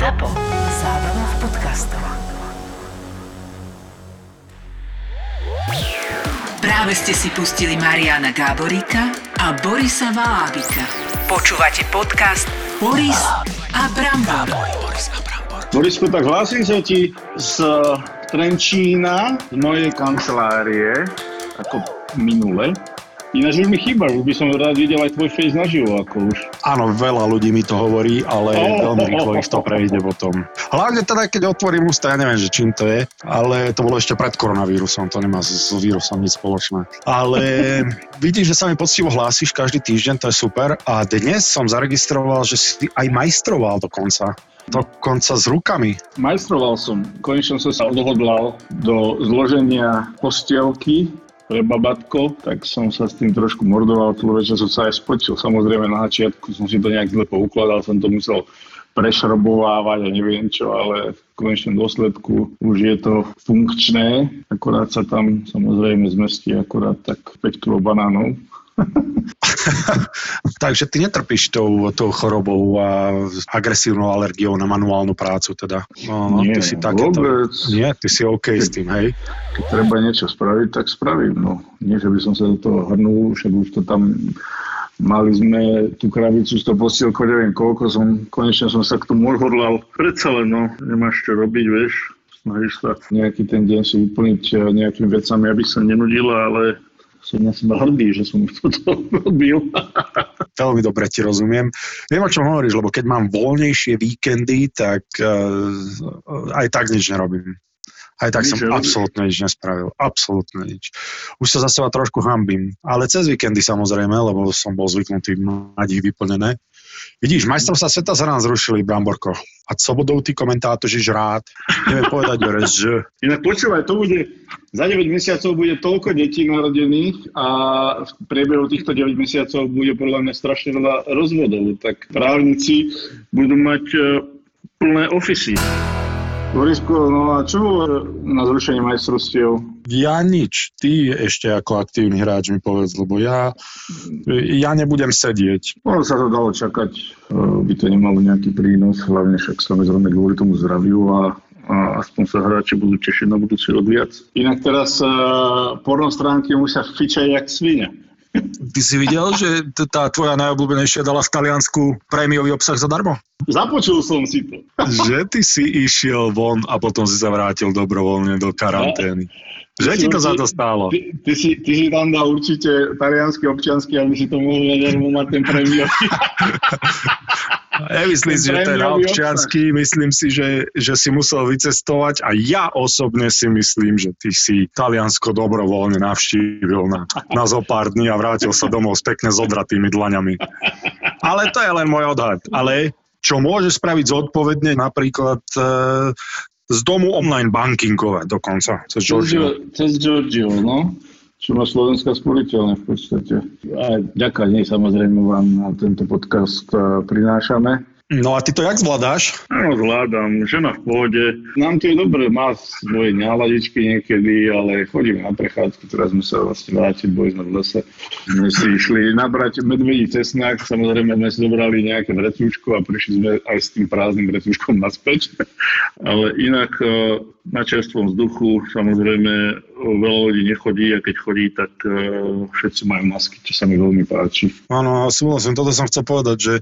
ZAPO. Zábrná v podcastov. Práve ste si pustili Mariana Gáboríka a Borisa Valábika. Počúvate podcast Boris a Brambor. Borisko, tak hlásim sa ti z Trenčína, z mojej kancelárie, ako minule. Ináč už mi chýba, už by som rád videl aj tvoj face naživo, ako už. Áno, veľa ľudí mi to hovorí, ale Oh, veľmi rýchlo ich to prejde potom. Hlavne teda, keď otvorím ústa, ja neviem, že čím to je, ale to bolo ešte pred koronavírusom, to nemá s, s vírusom nič spoločné. Ale vidím, že sa mi poctivo hlásiš každý týždeň, to je super. A dnes som zaregistroval, že si aj majstroval dokonca. Dokonca s rukami. Majstroval som, konečne som sa odhodlal do zloženia postielky pre babatko, tak som sa s tým trošku mordoval, človeče som sa aj spočil, samozrejme na začiatku som si to nejak zle poukladal, som to musel prešrobovávať a neviem čo, ale v konečnom dôsledku už je to funkčné, akorát sa tam samozrejme zmestí akorát tak 5 kg banánov. Takže ty netrpíš tou, tou chorobou a agresívnou alergiou na manuálnu prácu teda. No, Nie, ty si takéto... vôbec. Nie, ty si OK s tým, hej? keď treba niečo spraviť, tak spravím. No, nie, že by som sa do toho hrnul, však už to tam mali sme tú krabicu s tou postielkou, neviem koľko som, konečne som sa k tomu odhodlal. Predsa len, no, nemáš čo robiť, vieš, snažíš sa nejaký ten deň si vyplniť eh, nejakými vecami, aby sa nenudila, ale som na seba hrdý, že som už toto robil. Veľmi dobre ti rozumiem. Viem, o čom hovoríš, lebo keď mám voľnejšie víkendy, tak uh, aj tak nič nerobím. Aj tak Nič som nerobíš? absolútne nič nespravil. Absolútne nič. Už sa za seba trošku hambím. Ale cez víkendy samozrejme, lebo som bol zvyknutý mať ich vyplnené. Vidíš, majstrovstvá sveta sa nám zrušili, Bramborko. A co budou tí komentátoři žrát? Neviem povedať, že Inak počúvaj, to bude, za 9 mesiacov bude toľko detí narodených a v priebehu týchto 9 mesiacov bude podľa mňa strašne veľa rozvodov, tak právnici budú mať e, plné ofisy. Borisko, no a čo bolo na zrušenie majstrovstiev? ja nič. Ty ešte ako aktívny hráč mi povedz, lebo ja, ja nebudem sedieť. Ono sa to dalo čakať, e, by to nemalo nejaký prínos, hlavne však samozrejme kvôli tomu zdraviu a, a aspoň sa hráči budú tešiť na budúci rok viac. Inak teraz uh, porno stránky musia fičať jak svinia. Ty si videl, že tá tvoja najobľúbenejšia dala v Taliansku prémiový obsah zadarmo? Započul som si to. Že ty si išiel von a potom si sa vrátil dobrovoľne do karantény. Že ti to za to stálo? Ty, ty, si, ty si tam dal určite talianský občiansky, aby si to mohol zadarmo mať ten premiér. Nemyslím si, že to je občiansky, myslím si, že, že si musel vycestovať a ja osobne si myslím, že ty si Taliansko dobrovoľne navštívil na, na zo pár dní a vrátil sa domov s pekne zodratými dlaňami. Ale to je len môj odhad. Ale čo môže spraviť zodpovedne napríklad e, z domu online bankingovať dokonca, cez Georgia. Cez Giorgio, no. Čo má Slovenská spoliteľne v podstate. A ďaká samozrejme vám na tento podcast eh, prinášame. No a ty to jak zvládáš? Áno, zvládam, žena v pohode. Nám to je dobre, má svoje náladičky niekedy, ale chodíme na prechádzky, teraz sme sa vlastne vrátili, boli sme v lese. Sme si išli nabrať medvedí cesnak, samozrejme sme si zobrali nejaké vrecúčko a prišli sme aj s tým prázdnym vrecúčkom naspäť. ale inak eh, na čerstvom vzduchu samozrejme veľa ľudí nechodí a keď chodí, tak eh, všetci majú masky, čo sa mi veľmi páči. Áno, súhlasím, toto som chcel povedať, že,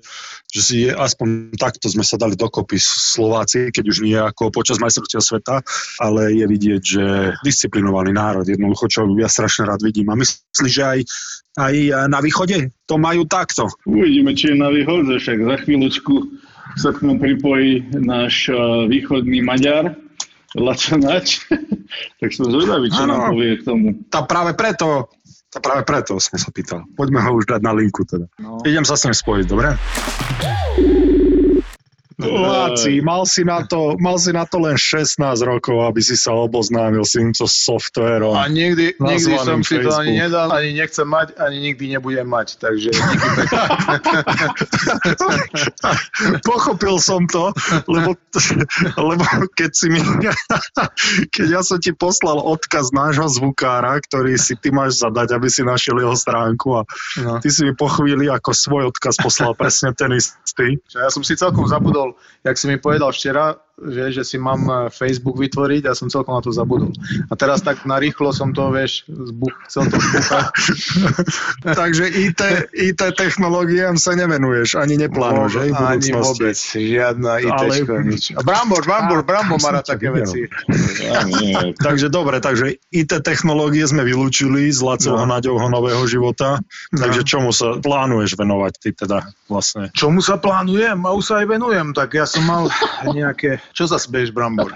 že si je, aspoň takto sme sa dali dokopy Slováci, keď už nie ako počas majstrovstiev sveta, ale je vidieť, že disciplinovaný národ, jednoducho, čo ja strašne rád vidím. A myslíš, že aj, aj na východe to majú takto? Uvidíme, či je na výhodze, však za chvíľočku sa k nám pripojí náš eh, východný Maďar, Laco Nač. tak som zvedavý, čo Áno. nám povie k tomu. Tá práve preto, tá práve preto som sa pýtal. Poďme ho už dať na linku teda. No. Idem sa s ním spojiť, dobre? Láci, mal si, na to, mal si na to len 16 rokov, aby si sa oboznámil s týmto softvérom. A nikdy, nikdy som si to ani nedal, ani nechcem mať, ani nikdy nebudem mať. Takže. Pochopil som to, lebo, lebo keď si mi, keď ja som ti poslal odkaz nášho zvukára, ktorý si ty máš zadať, aby si našiel jeho stránku a No. ty si mi po chvíli ako svoj odkaz poslal presne ten istý. Čo Ja som si celkom zabudol, jak si mi povedal včera, že, že si mám e, Facebook vytvoriť a som celkom na to zabudol. A teraz tak narýchlo som to, vieš, zbuch, chcel to zbuchať. Takže IT, IT technológiám sa nevenuješ, ani neplánuješ, že? Ani vôbec, žiadna IT, Ale... nič. A Brambor, Brambor, Brambor má také veci. Ja, takže dobre, takže IT technológie sme vylúčili z Lacovho no. Naďovho nového života, takže no. čomu sa plánuješ venovať ty teda vlastne? Čomu sa plánujem? A už sa aj venujem, tak ja som mal nejaké čo za bež, Brambor?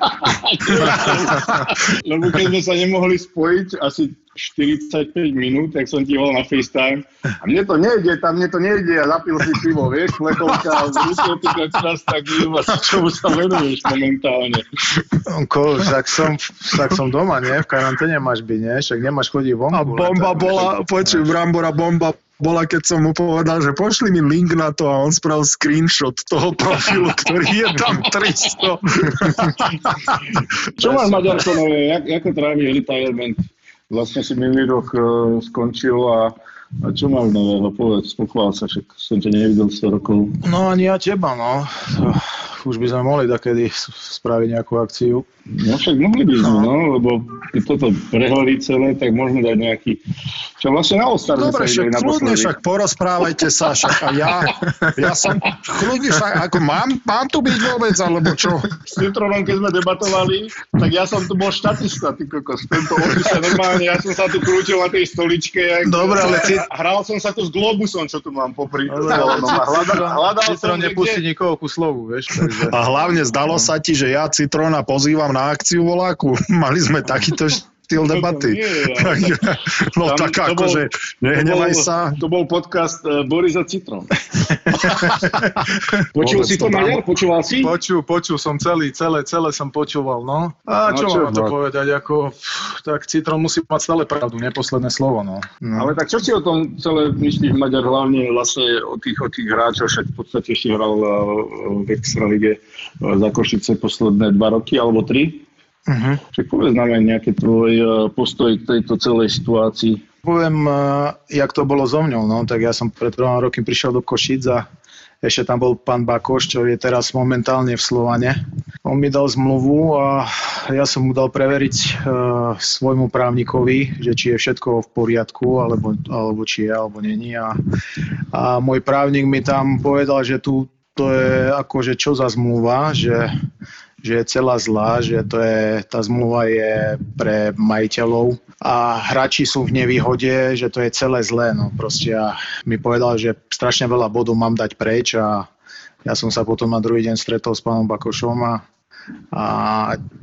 Lebo keď sme sa nemohli spojiť asi 45 minút, tak som ti volal na FaceTime. A mne to nejde, tam mne to nejde. A zapil si pivo, vieš, plekovka, zrušil ty teraz tak iba, čo sa venuješ momentálne. Ko, tak som, tak som doma, nie? V karanténe máš byť, nie? Však nemáš chodiť vonku. A bomba bola, počuj, Brambora, bomba bola, keď som mu povedal, že pošli mi link na to a on spravil screenshot toho profilu, ktorý je tam 300. Čo máš Maďarko nové? Jak, ako trávi retirement? Vlastne si minulý rok uh, skončil a a čo máš nového? Povedz, pochvál sa, však som ťa nevidel 100 rokov. No ani ja teba, no. Už by sme mohli takedy spraviť nejakú akciu. No však mohli by sme, no, no lebo keď toto prehorí celé, tak môžeme dať nejaký... Čo vlastne na Ostar Dobre, však kľudne však porozprávajte sa, však a ja, ja som kľudne však, ako mám, mám tu byť vôbec, alebo čo? S Citronom, keď sme debatovali, tak ja som tu bol štatista, ty kokos, tento office normálne, ja som sa tu krútil na tej stoličke, jak, Dobre, ale ty... hral som sa tu s Globusom, čo tu mám popri. No, hľadal, hľadal Citron nepustí nikoho ku slovu, vieš. Takže... A hlavne zdalo sa ti, že ja Citrona pozývam na akciu voláku. Mali sme takýto štýl debaty. No, no tak akože, nehnevaj sa. To bol podcast uh, Borisa Citron. Počul si to, Maďar? Počúval si? Počul, počul som celý, celé, celé som počúval, no. A no, čo, čo mám to povedať, ako, tak Citron musí mať stále pravdu, neposledné slovo, no. no. Ale tak čo si o tom celé myslíš, Maďar, hlavne vlastne o tých, o tých hráčov, však v podstate ešte hral uh, v Extralige uh, za Košice posledné dva roky, alebo tri? Uh-huh. Čiže povedz nám aj nejaký tvoj uh, postoj k tejto celej situácii. Poviem, uh, jak to bolo so mňou. No, tak ja som pred troma roky prišiel do Košic a ešte tam bol pán Bakoš, čo je teraz momentálne v Slovane. On mi dal zmluvu a ja som mu dal preveriť uh, svojmu právnikovi, že či je všetko v poriadku, alebo, alebo či je, alebo není. A, a môj právnik mi tam povedal, že tu to je akože čo za zmluva, že že je celá zlá, že to je, tá zmluva je pre majiteľov a hráči sú v nevýhode, že to je celé zlé. No proste a mi povedal, že strašne veľa bodov mám dať preč a ja som sa potom na druhý deň stretol s pánom Bakošom a, a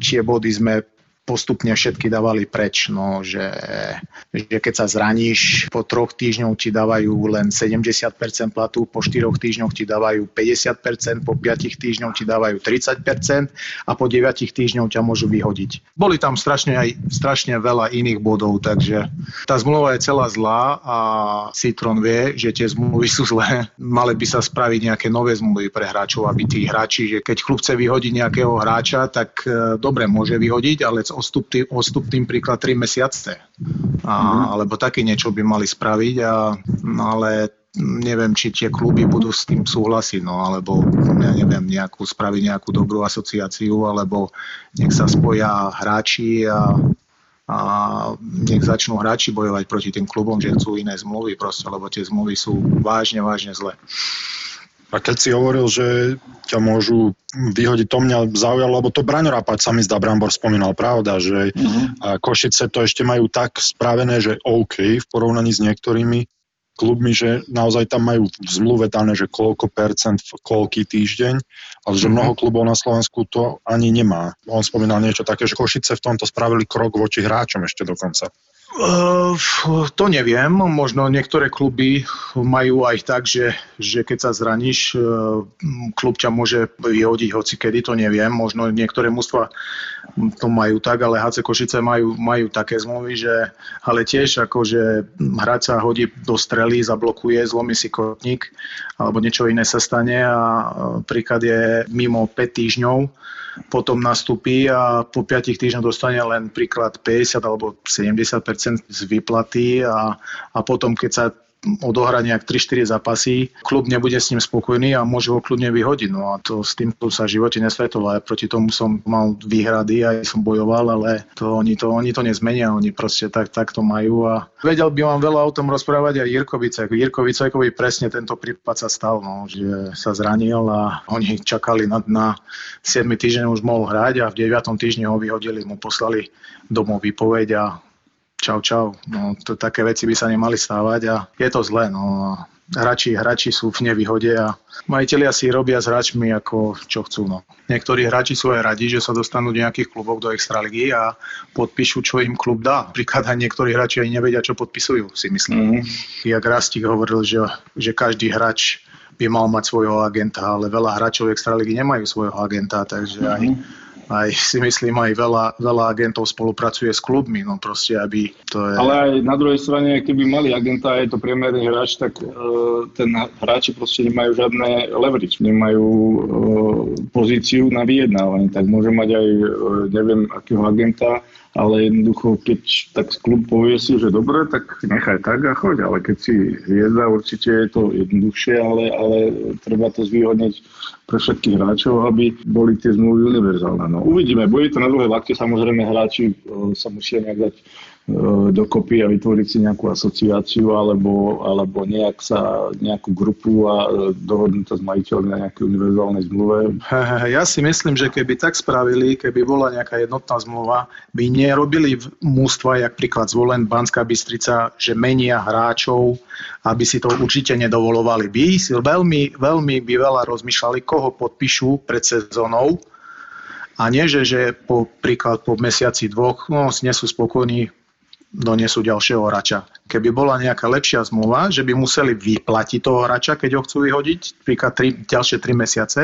tie body sme postupne všetky dávali preč, no, že, že keď sa zraníš, po troch týždňoch ti dávajú len 70% platu, po štyroch týždňoch ti dávajú 50%, po piatich týždňoch ti dávajú 30% a po deviatich týždňoch ťa môžu vyhodiť. Boli tam strašne aj strašne veľa iných bodov, takže tá zmluva je celá zlá a Citron vie, že tie zmluvy sú zlé. Mali by sa spraviť nejaké nové zmluvy pre hráčov, aby tí hráči, že keď klub chce vyhodiť nejakého hráča, tak e, dobre môže vyhodiť, ale ostupný, ostupným príklad 3 mesiace. A, mm-hmm. Alebo také niečo by mali spraviť, a, no ale neviem, či tie kluby budú s tým súhlasiť, no alebo ja neviem, nejakú, spraviť nejakú dobrú asociáciu, alebo nech sa spoja hráči a, a nech začnú hráči bojovať proti tým klubom, že chcú iné zmluvy proste, lebo tie zmluvy sú vážne, vážne zlé. A keď si hovoril, že ťa môžu vyhodiť, to mňa zaujalo, lebo to Braňo Rapať sa mi zdá, Brambor spomínal, pravda, že uh-huh. Košice to ešte majú tak spravené, že OK v porovnaní s niektorými klubmi, že naozaj tam majú v zmluve dané, že koľko percent koľký týždeň, ale že uh-huh. mnoho klubov na Slovensku to ani nemá. On spomínal niečo také, že Košice v tomto spravili krok voči hráčom ešte dokonca. Uh, to neviem, možno niektoré kluby majú aj tak, že, že keď sa zraníš, uh, klub ťa môže vyhodiť hoci kedy, to neviem, možno niektoré mužstva to majú tak, ale HC Košice majú, majú také zmluvy, že ale tiež ako, že hráč sa hodí do strely, zablokuje, zlomí si kotník alebo niečo iné sa stane a príklad je mimo 5 týždňov, potom nastúpi a po 5 týždňoch dostane len príklad 50 alebo 70 z výplaty a, a potom, keď sa odohrať nejak 3-4 zápasy, klub nebude s ním spokojný a môže ho kľudne vyhodiť. No a to s tým sa v živote nesvetlo. A proti tomu som mal výhrady a som bojoval, ale to, oni, to, oni to nezmenia, oni proste tak, tak to majú. A vedel by vám veľa o tom rozprávať aj Jirko Bicek. Jirko Bicekovi presne tento prípad sa stal, no, že sa zranil a oni čakali na, na 7 týždeň už mohol hrať a v 9. týždni ho vyhodili, mu poslali domov výpoveď a čau, čau. No, to, také veci by sa nemali stávať a je to zlé. No. Hráči, hráči sú v nevýhode a majiteľia si robia s hráčmi ako čo chcú. No. Niektorí hráči sú aj radi, že sa dostanú do nejakých klubov do extraligy a podpíšu, čo im klub dá. Príklad aj niektorí hráči aj nevedia, čo podpisujú, si myslím. Mm. Jak Rastik hovoril, že, že každý hráč by mal mať svojho agenta, ale veľa hráčov extraligy nemajú svojho agenta, takže mm. aj aj si myslím, aj veľa, veľa agentov spolupracuje s klubmi, no proste, aby to je... Ale aj na druhej strane, keby mali agenta je to priemerný hráč, tak uh, ten hráči proste nemajú žiadne leverage, nemajú uh, pozíciu na vyjednávanie, tak môže mať aj, uh, neviem, akého agenta, ale jednoducho, keď tak klub povie si, že dobre, tak nechaj tak a choď, ale keď si hviezda, určite je to jednoduchšie, ale, ale treba to zvýhodniť pre všetkých hráčov, aby boli tie zmluvy univerzálne. No, uvidíme, bude to na dlhé lakte, samozrejme hráči e, sa musia nejak dať dokopy a vytvoriť si nejakú asociáciu alebo, alebo nejak sa, nejakú grupu a e, dohodnúť sa s majiteľmi na nejakej univerzálnej zmluve. Ja si myslím, že keby tak spravili, keby bola nejaká jednotná zmluva, by nerobili mústva, jak príklad zvolen Banská Bystrica, že menia hráčov, aby si to určite nedovolovali. By si veľmi, veľmi by veľa rozmýšľali, koho podpíšu pred sezónou a nie, že, že po, príklad po mesiaci dvoch no, nie sú spokojní, donesú ďalšieho hráča. Keby bola nejaká lepšia zmluva, že by museli vyplatiť toho hráča, keď ho chcú vyhodiť, príklad tri, ďalšie 3 mesiace,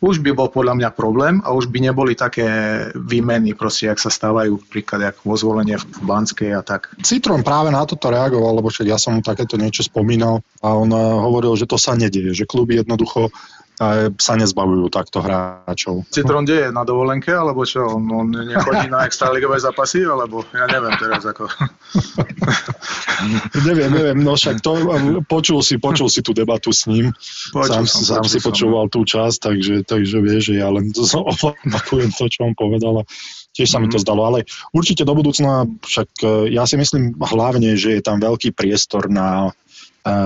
už by bol podľa mňa problém a už by neboli také výmeny, proste, jak sa stávajú, príklad, jak vo zvolenie v Banskej a tak. Citron práve na toto reagoval, lebo však ja som mu takéto niečo spomínal a on eh, hovoril, že to sa nedieje, že kluby jednoducho sa nezbavujú takto hráčov. Citron kde je? Na dovolenke? Alebo čo? On, on nechodí na extraligové zápasy? Alebo ja neviem teraz ako. neviem, neviem. No však to, počul si, počul si tú debatu s ním. Počul sám, som, sám si som. počúval tú časť, takže, takže vieš, že ja len opakujem to, čo on povedal. Tiež sa mi to mhm. zdalo, ale určite do budúcna, však e, ja si myslím hlavne, že je tam veľký priestor na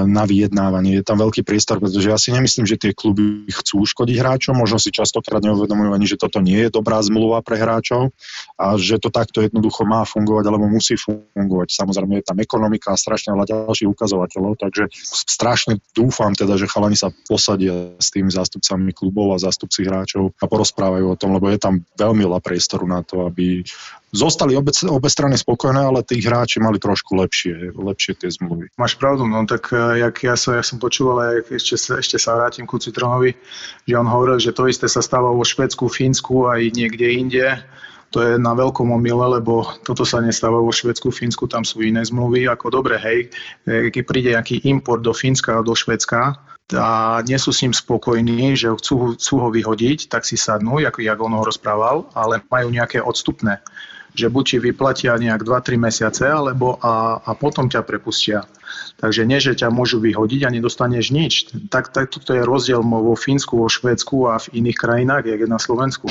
na vyjednávanie. Je tam veľký priestor, pretože ja si nemyslím, že tie kluby chcú škodiť hráčom, možno si častokrát neuvedomujú ani, že toto nie je dobrá zmluva pre hráčov a že to takto jednoducho má fungovať alebo musí fungovať. Samozrejme je tam ekonomika a strašne veľa ďalších ukazovateľov, takže strašne dúfam teda, že chalani sa posadia s tými zástupcami klubov a zástupci hráčov a porozprávajú o tom, lebo je tam veľmi veľa priestoru na to, aby zostali obe, obe strany spokojné, ale tí hráči mali trošku lepšie, lepšie tie zmluvy. Máš pravdu, no tak e, jak ja, som, ja som počúval, aj ešte, ešte sa vrátim ku Citronovi, že on hovoril, že to isté sa stáva vo Švedsku, Fínsku aj niekde inde. To je na veľkom omyle, lebo toto sa nestáva vo Švedsku, Fínsku, tam sú iné zmluvy. Ako dobre, hej, e, keď príde nejaký import do Fínska a do Švedska, a nie sú s ním spokojní, že chcú, chcú ho vyhodiť, tak si sadnú, ako jak on ho rozprával, ale majú nejaké odstupné že buď ti vyplatia nejak 2-3 mesiace, alebo a, a potom ťa prepustia. Takže nie, že ťa môžu vyhodiť a nedostaneš nič. Tak, tak toto je rozdiel vo Fínsku, vo Švédsku a v iných krajinách, jak je na Slovensku.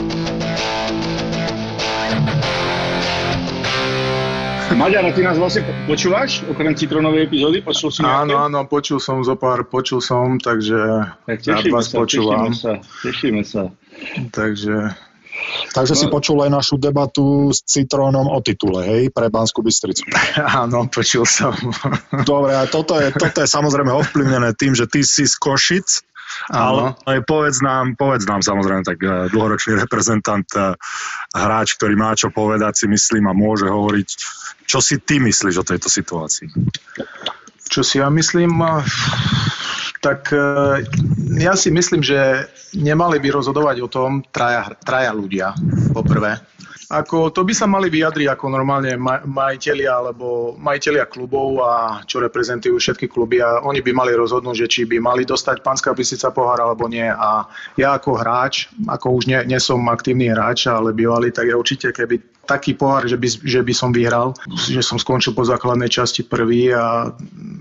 Maďar, ty nás vlastne počúvaš, okrem citronovej epizódy? Počul si nejaké? Áno, áno, počul som zo pár, počul som, takže tak ja vás sa, počúvam. Tešíme sa, tešíme sa. Takže Takže no. si počul aj našu debatu s Citrónom o titule, hej, pre Banskú Bystricu. Áno, počul som. Dobre, a toto je, toto je samozrejme ovplyvnené tým, že ty si z Košic, ale Ale povedz nám, povedz nám samozrejme tak eh, dlhoročný reprezentant, eh, hráč, ktorý má čo povedať, si myslím a môže hovoriť. Čo si ty myslíš o tejto situácii? Čo si ja myslím? Tak e, ja si myslím, že nemali by rozhodovať o tom traja, traja ľudia, poprvé. Ako, to by sa mali vyjadriť ako normálne majiteľia alebo majiteľia klubov a čo reprezentujú všetky kluby a oni by mali rozhodnúť, že či by mali dostať Panská Bystrica pohár alebo nie. A ja ako hráč, ako už nie, nie som aktívny hráč, ale bývalý, tak ja určite, keby taký pohár, že by, že by som vyhral, že som skončil po základnej časti prvý a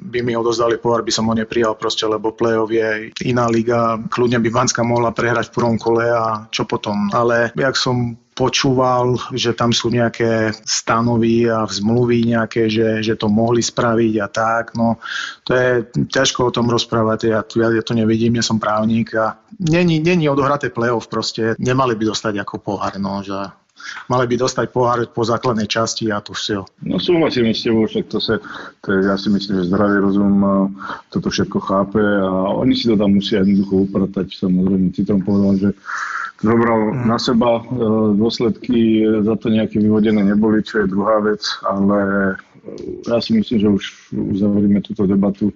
by mi odozdali pohár, by som ho neprijal proste, lebo play-off je iná liga, kľudne by Vanska mohla prehrať v prvom kole a čo potom. Ale jak som počúval, že tam sú nejaké stanovy a zmluvy nejaké, že, že to mohli spraviť a tak. No, to je ťažko o tom rozprávať. Ja, ja, ja to nevidím, ja som právnik a není, není odohraté play-off proste. Nemali by dostať ako pohár, no, že mali by dostať pohár po základnej časti a to všetko. No súhlasím s tebou, však to, sa, to je, ja si myslím, že zdravý rozum toto všetko chápe a oni si to tam musia jednoducho upratať. Samozrejme, Citron povedal, že zobral mm. na seba e, dôsledky, za to nejaké vyvodené neboli, čo je druhá vec, ale ja si myslím, že už uzavrieme túto debatu.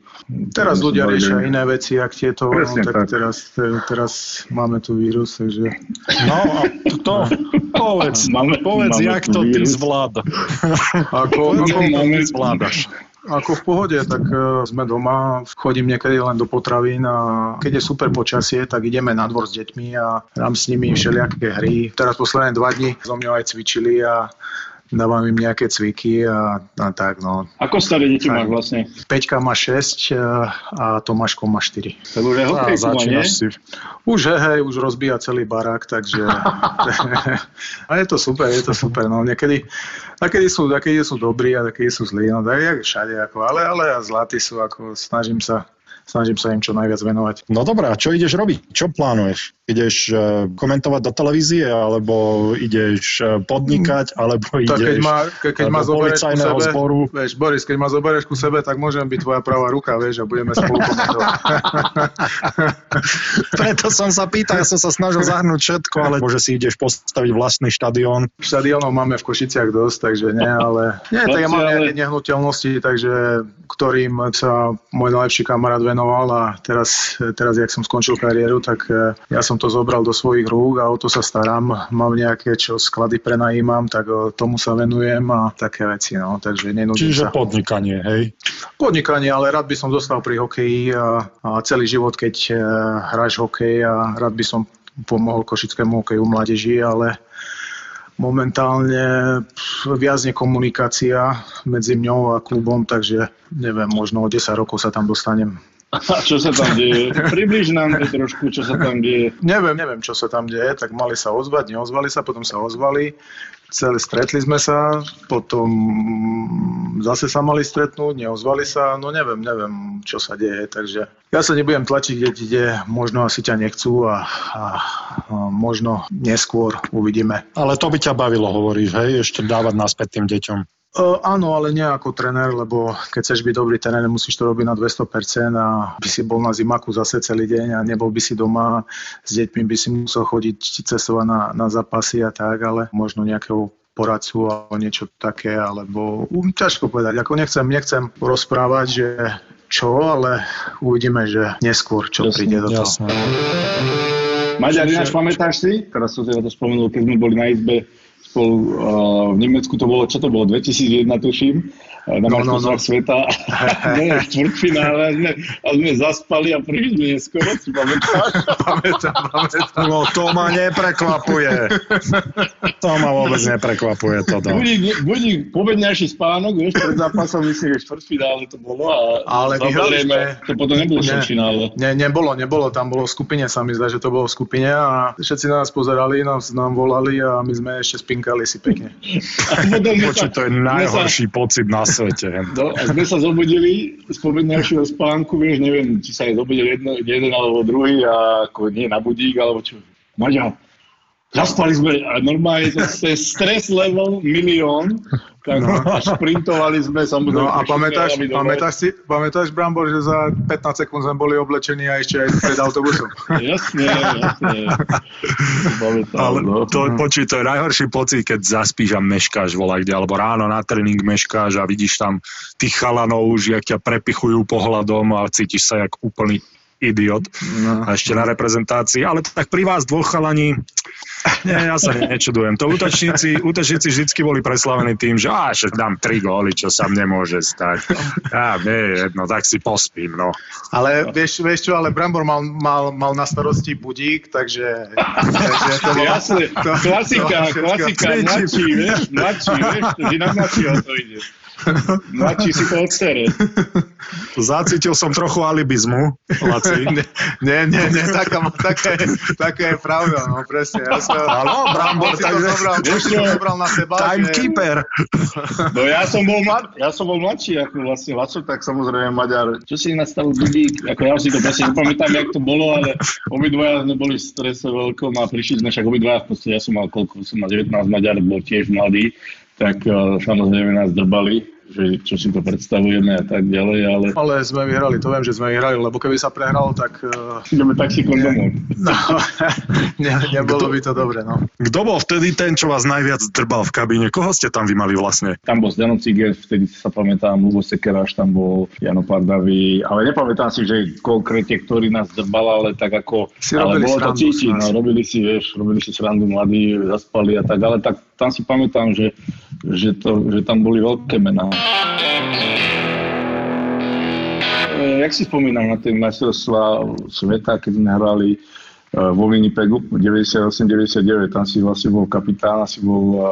Teraz ľudia riešia iné veci, ak tieto, Presne, no, tak, tak. Teraz, teraz máme tu vírus, takže... No a to, povedz, máme, povedz máme jak to vírus. ty zvláda. Ako, ako máme, ty zvládaš. Ako v pohode, tak uh, sme doma, chodím niekedy len do potravín a keď je super počasie, tak ideme na dvor s deťmi a dám s nimi všelijaké hry. Teraz posledné dva dni so mňou aj cvičili a dávam im nejaké cviky a, a tak, no. Ako staré deti máš vlastne? Peťka má 6 e, a Tomáško má 4. To už je hokej, začínaš si. Už hej, hej, už rozbíja celý barák, takže... a je to super, je to super, no. Niekedy, takedy sú, takedy sú dobrí a takedy sú zlí, no tak jak všade, ako, ale, ale zlatí sú, ako snažím sa snažím sa im čo najviac venovať. No dobré, a čo ideš robiť? Čo plánuješ? Ideš uh, komentovať do televízie, alebo ideš uh, podnikať, alebo ideš tak keď ma, ke, keď ma do policajného sebe, zboru? Vieš, Boris, keď ma zoberieš ku sebe, tak môžem byť tvoja pravá ruka, vieš, a budeme spolu Preto som sa pýtal, ja som sa snažil zahrnúť všetko, ale môže si ideš postaviť vlastný štadión. Štadiónov máme v Košiciach dosť, takže nie, ale... Nie, tak ja mám nehnuteľnosti, takže ktorým sa môj najlepší kamarát venoval a teraz, teraz jak som skončil kariéru, tak e, ja som to zobral do svojich rúk a o to sa starám. Mám nejaké, čo sklady prenajímam, tak e, tomu sa venujem a také veci, no, takže Čiže sa. podnikanie, hej? Podnikanie, ale rád by som zostal pri hokeji a, a celý život, keď uh, hráš hokej a rád by som pomohol košickému hokeju mládeži, ale momentálne viac komunikácia medzi mňou a klubom, takže neviem, možno o 10 rokov sa tam dostanem. A čo sa tam deje? Približ nám to trošku, čo sa tam deje. Neviem, neviem, čo sa tam deje, tak mali sa ozvať, neozvali sa, potom sa ozvali, celé stretli sme sa, potom zase sa mali stretnúť, neozvali sa, no neviem, neviem, čo sa deje, takže ja sa nebudem tlačiť, kde, kde možno asi ťa nechcú a, a, a možno neskôr uvidíme. Ale to by ťa bavilo, hovoríš, hej, ešte dávať naspäť tým deťom. Uh, áno, ale nie ako tréner, lebo keď chceš byť dobrý tréner, musíš to robiť na 200% a by si bol na zimaku zase celý deň a nebol by si doma, s deťmi by si musel chodiť cestovať na, na zápasy a tak, ale možno nejakého poradcu alebo niečo také, alebo um, ťažko povedať. Ako nechcem, nechcem rozprávať, že čo, ale uvidíme, že neskôr, čo jasne, príde do toho. Jasne. Maďar, ináč pamätáš si, teraz som si to spomenul, keď sme boli na izbe spolu uh, v Nemecku to bolo, čo to bolo, 2001 tuším, na no, no, no. sveta. Bolo štvrtfinále a sme, a sme zaspali a prišli neskoro, si pamätáš? pamätám, pamätám. No to ma neprekvapuje. To ma vôbec neprekvapuje toto. Budík, budík povedňajší spánok, vieš, pred zápasom myslím, že štvrtfinále to bolo a Ale vyhrali sme. To potom nebolo ne, štvrtfinále. Ne, nebolo, nebolo, tam bolo v skupine, sa mi zdá, že to bolo v skupine a všetci na nás pozerali, nás nám volali a my sme ešte spinkali si pekne. Počuť, to je najhorší pocit na svete. No, a sme sa zobudili z povednejšieho spánku, vieš, neviem, či sa je zobudil jedno, jeden alebo druhý a ako nie na budík, alebo čo. Maďa, zaspali sme a normálne to je stres level milión tak no. šprintovali sme samozrejme. No a pamätáš, pamätáš, si, pamätáš, Brambor, že za 15 sekúnd sme boli oblečení a ešte aj pred autobusom. jasne, jasne. Ale no. to, počuj, to je najhorší pocit, keď zaspíš a meškáš volá kde, alebo ráno na tréning meškáš a vidíš tam tých chalanov už, jak ťa prepichujú pohľadom a cítiš sa jak úplný idiot no. a ešte na reprezentácii, ale tak pri vás dvoch chalani, nie, ja sa nečudujem. To útočníci, útočníci vždy boli preslavení tým, že že dám tri góly, čo sa mne môže stať. Ja, nie, jedno, tak si pospím, no. Ale vieš, vieš čo, ale Brambor mal, mal, mal na starosti budík, takže... takže to bol, Jasne, to, klasika, to, klasika, mladší, vieš, mladší, vieš, to, že na mladšieho to ide. Mladší si to odsere. Zacítil som trochu alibizmu, Laci. nie, nie, nie, taká, taká, je, taká je pravda, no presne. Ja som, Áno, Brambor, si to zobral, si to zobral na seba. že- timekeeper. No ja som bol, mlad, ja som bol mladší ako vlastne Laco, tak samozrejme Maďar. Čo si nastavil Dudík? Ako ja si to presne nepamätám, jak to bolo, ale obidvaja sme boli v strese veľkom a prišli sme však obidvaja v podstate, ja som mal koľko, som mal 19, Maďar bol tiež mladý, tak uh, samozrejme nás drbali, že čo si to predstavujeme a tak ďalej, ale Ale sme vyhrali, to viem, že sme vyhrali, lebo keby sa prehralo, tak uh, ideme taxíkom domov. no, ne, nebolo by to dobre. No. Kto bol vtedy ten, čo vás najviac drbal v kabíne? Koho ste tam vy mali vlastne? Tam bol Zdeno Ciger, vtedy sa pamätám, Lubo Sekeráš tam bol, Jano Pardavý, ale nepamätám si, že konkrétne, ktorý nás drbal, ale tak ako... Si ale robili bolo to cítiť, no, robili si, vieš, robili si srandu mladí, zaspali a tak, ale tak tam si pamätám, že, že, to, že tam boli veľké mená. E, Jak si spomínam na tie majstrovstvá sveta, keď sme hrali e, vo Winnipegu 98-99, tam si vlastne bol kapitán, si bol e,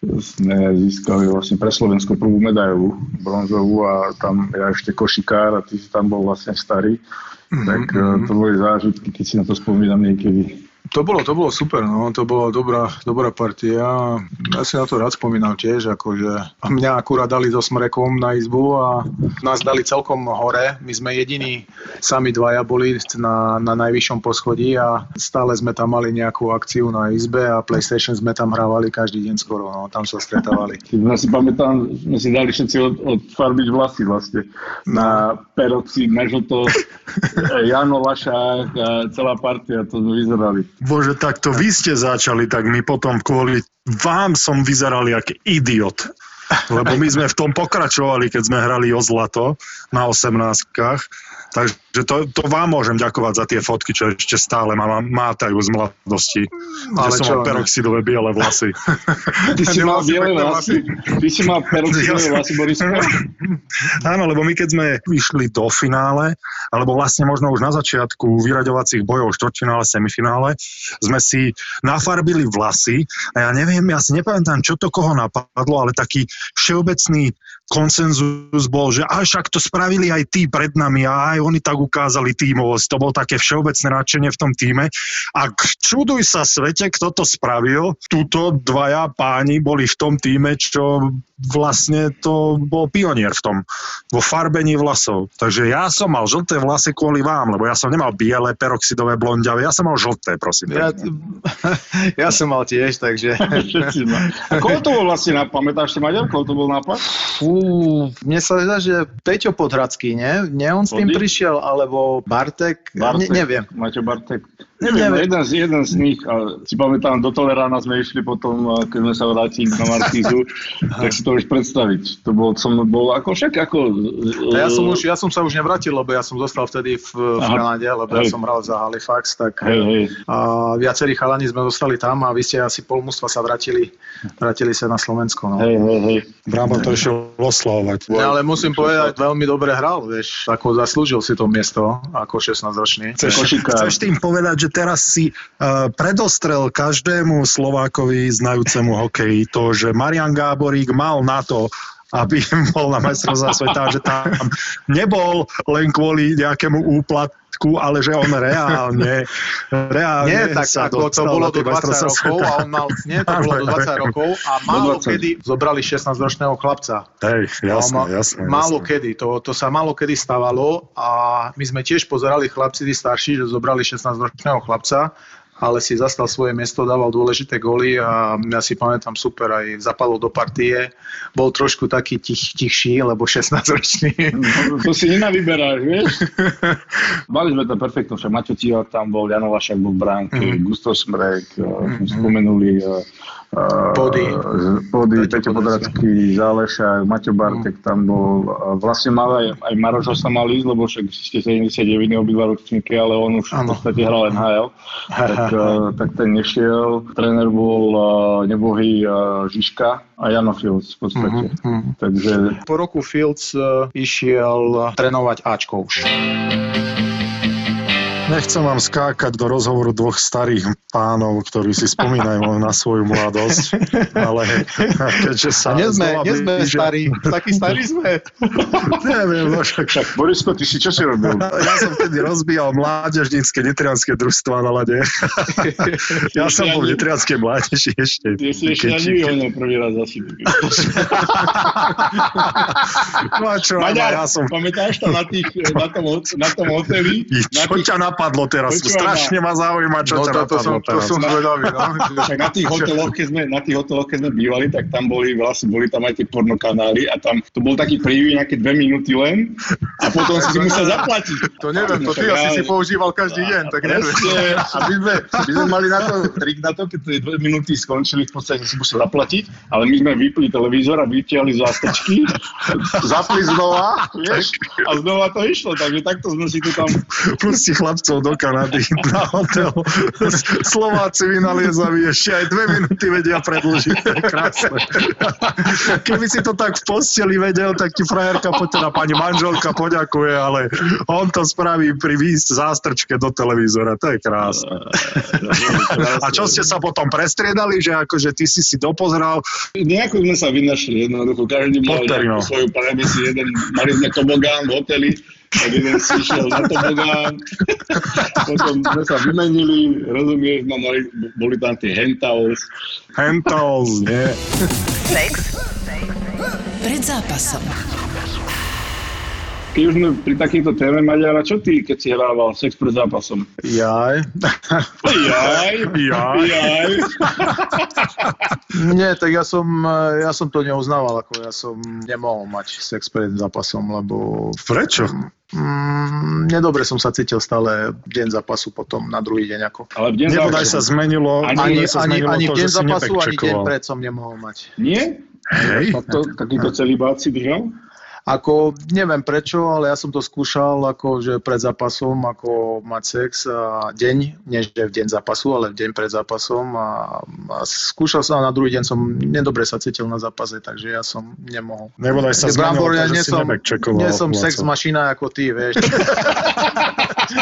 sme získali vlastne pre Slovensko prvú medailu bronzovú a tam ja ešte košikár a ty si tam bol vlastne starý. Tak e, to boli zážitky, keď si na to spomínam niekedy. To bolo, to bolo super, no, to bola dobrá, dobrá partia. Ja si na to rád spomínam tiež, akože mňa akurát dali so smrekom na izbu a nás dali celkom hore. My sme jediní, sami dvaja boli na, na najvyššom poschodí a stále sme tam mali nejakú akciu na izbe a PlayStation sme tam hrávali každý deň skoro, no, tam sa stretávali. Ja si pamätám, sme si dali všetci od, odfarbiť vlasy vlastne. Na peroxid, na žlto, Jano Lašák a celá partia, to sme vyzerali. Bože, tak to vy ste začali, tak my potom kvôli vám som vyzeral jak idiot. Lebo my sme v tom pokračovali, keď sme hrali o zlato na 18 Takže to, to vám môžem ďakovať za tie fotky, čo ešte stále má, mátajú z mladosti. Ale že som čo, mal ne? peroxidové biele vlasy. Ty si mal biele vlasy. Ty si mal peroxidové vlasy, Boris. Áno, lebo my keď sme išli do finále, alebo vlastne možno už na začiatku vyraďovacích bojov, štvrťfinále, semifinále, sme si nafarbili vlasy a ja neviem, ja si nepamätám, čo to koho napadlo, ale taký všeobecný konsenzus bol, že aj však to spravili aj tí pred nami a aj oni tak ukázali tímovosť. To bol také všeobecné nadšenie v tom týme. A čuduj sa svete, kto to spravil. Tuto dvaja páni boli v tom týme, čo vlastne to bol pionier v tom, vo farbení vlasov. Takže ja som mal žlté vlasy kvôli vám, lebo ja som nemal biele, peroxidové, blondiavé, ja som mal žlté, prosím. Ja, ja som mal tiež, takže... A koho to bol vlastne nápad? Pamätáš si Maďar, koho to bol nápad? Fú, mne sa zdá, že Peťo Podhradský, nie? Nie on s tým Body? prišiel, alebo Bartek? Ne, neviem. Maťo Bartek. Neviem, Neviem. jeden z, jeden z nich, a si pamätám, do Tolerána sme išli potom, keď sme sa vrátili na Markízu, tak si to už predstaviť. To bol, som bol ako však, ako... A ja som, už, ja som sa už nevrátil, lebo ja som zostal vtedy v, v Aha. Kanade, lebo ja Hej. som hral za Halifax, tak Hej, hej. a viacerí chalani sme zostali tam a vy ste asi pol mužstva sa vrátili, vrátili sa na Slovensko. No. Hej, hej, hej. Bravo to išiel oslavovať. Ja, ale musím povedať, veľmi dobre hral, vieš, ako zaslúžil si to miesto ako 16-ročný. Chceš, chceš tým povedať, že teraz si uh, predostrel každému Slovákovi znajúcemu hokej to, že Marian Gáborík mal na to, aby bol na majstrovstvá sveta, že tam nebol len kvôli nejakému úplatku, ale že on reálne, reálne Nie, tak sa ako to bolo do tie 20 majstrovstvá rokov a on mal, nie, to bolo do 20 rokov a málo 20. kedy zobrali 16-ročného chlapca. Hej, jasné, ma- jasné. Málo jasné. kedy, to, to sa málo kedy stávalo a my sme tiež pozerali chlapci, tí starší, že zobrali 16-ročného chlapca, ale si zastal svoje miesto, dával dôležité góly a ja si pamätám super, aj zapadol do partie. Bol trošku taký tich, tichší, lebo 16-ročný. No, to si nenavyberáš, vieš? Mali sme to perfektno, však Maťo Cihák tam bol, Jano Vašak bol v bránke, mm-hmm. Gustav Smrek, mm-hmm. spomenuli uh, Body. Body, Peťo Podradský, Zálešák, Maťo Bartek tam bol. Vlastne mal aj, aj Marošo sa mal ísť, lebo však ste 79 obidva ročníky, ale on už v Áno. podstate hral NHL. tak, uh, tak ten nešiel. Tréner bol uh, nebohý Žižka a Jano Fields v podstate. Mhm. Takže Po roku Fields išiel trénovať Ačko už. Nechcem vám skákať do rozhovoru dvoch starých pánov, ktorí si spomínajú na svoju mladosť, ale keďže sa... A nie sme, nie sme blíže... starí, takí starí sme. Neviem, no však... Však Borisko, ty si čo si robil? Ja som vtedy rozbíjal mládežnícke nitrianské družstva na lade. Ja som bol v nitrianskej mládeži ešte. Ty si ešte ani vyhonil prvý raz asi. No a čo, Maďar, ja som... pamätáš to na, tých, na, tom, na tom hoteli? Čo Na tých, ťa napadlo teraz? Počúvaj Strašne ma zaujíma, čo No ťa to, to, napadlo som, to teraz. som zvedavý, no. na tých hoteloch, keď sme, na tých hoteloch, keď sme bývali, tak tam boli vlastne, boli tam aj tie pornokanály a tam to bol taký preview nejaké dve minúty len a potom si musel zaplatiť. To neviem, to ty asi si používal každý deň, tak neviem. A my sme, my sme mali na to trik na to, keď tie dve minúty skončili, v podstate si musel zaplatiť, ale my sme vypli televízor a vytiahli zástrčky, zapli znova, vieš, a znova to išlo, takže takto sme si to tam... Pusti chlapcov do Kanady na hotel. Slováci vynaliezaví ešte aj dve minúty vedia predlžiť. To je krásne. Keby si to tak v posteli vedel, tak ti frajerka, teda pani manželka poďakuje, ale on to spraví pri výjsť zástrčke do televízora. To je krásne. A čo ste sa potom prestriedali, že akože ty si si dopozeral, Nejako sme sa vynašli jednoducho, každý mal nejakú svoju privacy, jeden, mali sme tobogán v hoteli, tak jeden si išiel na tobogán, potom sme sa vymenili, rozumieš, no, mali, boli tam tie hentals, Hentals, nie? Sex pred zápasom. Keď už sme pri takýchto téme, Maďara, čo ty, keď si hrával sex pred zápasom? Jaj. Jaj, Jaj. jaj. Nie, tak ja som, ja som to neuznával, ako ja som nemohol mať sex pred zápasom, lebo Prečo? mm, nedobre som sa cítil stále deň zápasu potom na druhý deň. Ako. Ale v deň Nebodaj zápasu- sa zmenilo, Ani- Ani, sa ani, zmenilo ani to, v deň zápasu, ani deň pred som nemohol mať. Nie? Hej, Takto, takýto celibát si držal? Ako, neviem prečo, ale ja som to skúšal ako, že pred zápasom, ako mať sex a deň, nie že v deň zápasu, ale v deň pred zápasom a, a skúšal som a na druhý deň som nedobre sa cítil na zápase, takže ja som nemohol. nebodaj sa to, ja nie si som, nie som sex mašina ako ty, vieš.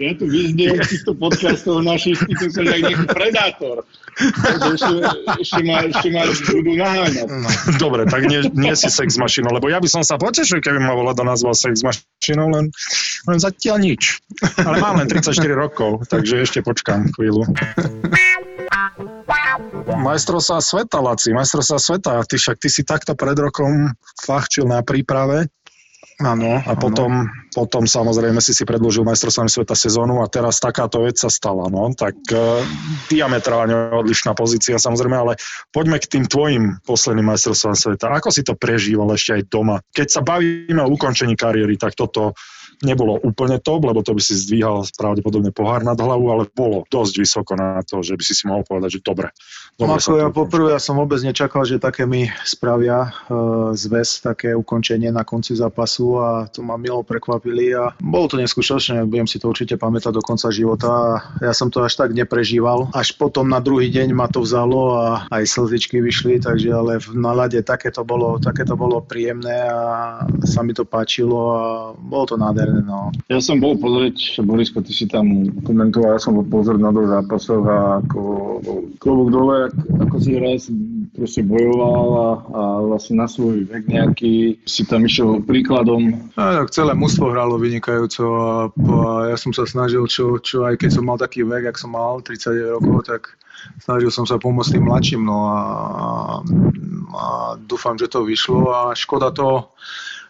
Ja tu vyzniem z týchto podcastov našich, ty som jak nejaký predátor. Ešte, ešte, ma, ešte ma budú naháňať. Dobre, tak nie, nie si sex mašinou, lebo ja by som sa potešil, keby ma Vlado nazval sex mašinou, len, len zatiaľ nič. Ale mám len 34 rokov, takže ešte počkám chvíľu. Majstrovstvá sveta, Laci, majstrovstvá sveta. Ty však ty si takto pred rokom fachčil na príprave Áno, a potom, potom samozrejme si si predložil majstrovstvami sveta sezónu a teraz takáto vec sa stala. No. Tak e, diametrálne odlišná pozícia samozrejme, ale poďme k tým tvojim posledným majstrovstvám sveta. Ako si to prežíval ešte aj doma? Keď sa bavíme o ukončení kariéry, tak toto nebolo úplne top, lebo to by si zdvíhal pravdepodobne pohár nad hlavu, ale bolo dosť vysoko na to, že by si si mohol povedať, že dobre. Dobre ako ja poprvé, ja som vôbec nečakal, že také mi spravia uh, zväz, také ukončenie na konci zápasu a to ma milo prekvapili a bolo to neskúšačné, budem si to určite pamätať do konca života a ja som to až tak neprežíval. Až potom na druhý deň ma to vzalo a aj slzičky vyšli, takže ale v nalade také to bolo, také to bolo príjemné a sa mi to páčilo a bolo to nádherné. No. Ja som bol pozrieť, Borisko, ty si tam komentoval, ja som bol pozrieť na dvoch zápasoch a ako klobúk dole, ak- ako si raz proste bojoval a, a vlastne na svoj vek nejaký si tam išiel príkladom. A tak celé mužstvo hralo vynikajúco a, a ja som sa snažil, čo, čo aj keď som mal taký vek, ak som mal 39 rokov, tak snažil som sa pomôcť tým mladším, no a, a dúfam, že to vyšlo a škoda to,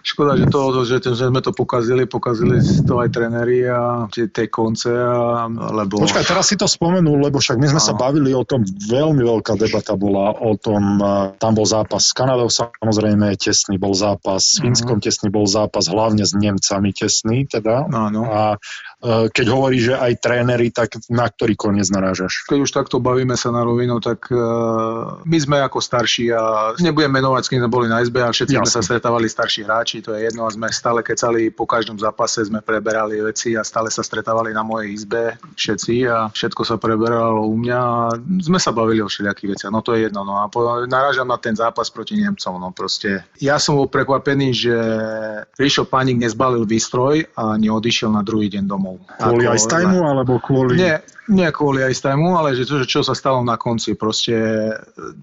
Škoda, že, to, že, že sme to pokazili, pokazili to aj tréneri a tie, konce, a, lebo... Počkaj, teraz si to spomenul, lebo však my sme sa Áno. bavili o tom, veľmi veľká debata bola o tom, tam bol zápas s Kanadou samozrejme, tesný bol zápas, s Mhm. Fínskom tesný bol zápas, hlavne s Nemcami tesný teda. Áno. A keď hovorí, že aj tréneri, tak na ktorý koniec narážaš? Keď už takto bavíme sa na rovinu, tak uh, my sme ako starší a nebudem menovať, s kým sme boli na SB a všetci Jasne. sme sa stretávali starší hráči, to je jedno a sme stále kecali po každom zápase, sme preberali veci a stále sa stretávali na mojej izbe všetci a všetko sa preberalo u mňa a sme sa bavili o všelijakých veciach, no to je jedno. No a po, narážam na ten zápas proti Nemcom, no proste. Ja som bol prekvapený, že Rišo Panik nezbalil výstroj a neodišiel na druhý deň domov. Kvôli aj stajmu, alebo kvôli... Nie, nie kvôli aj stajmu, ale že to, čo sa stalo na konci. Proste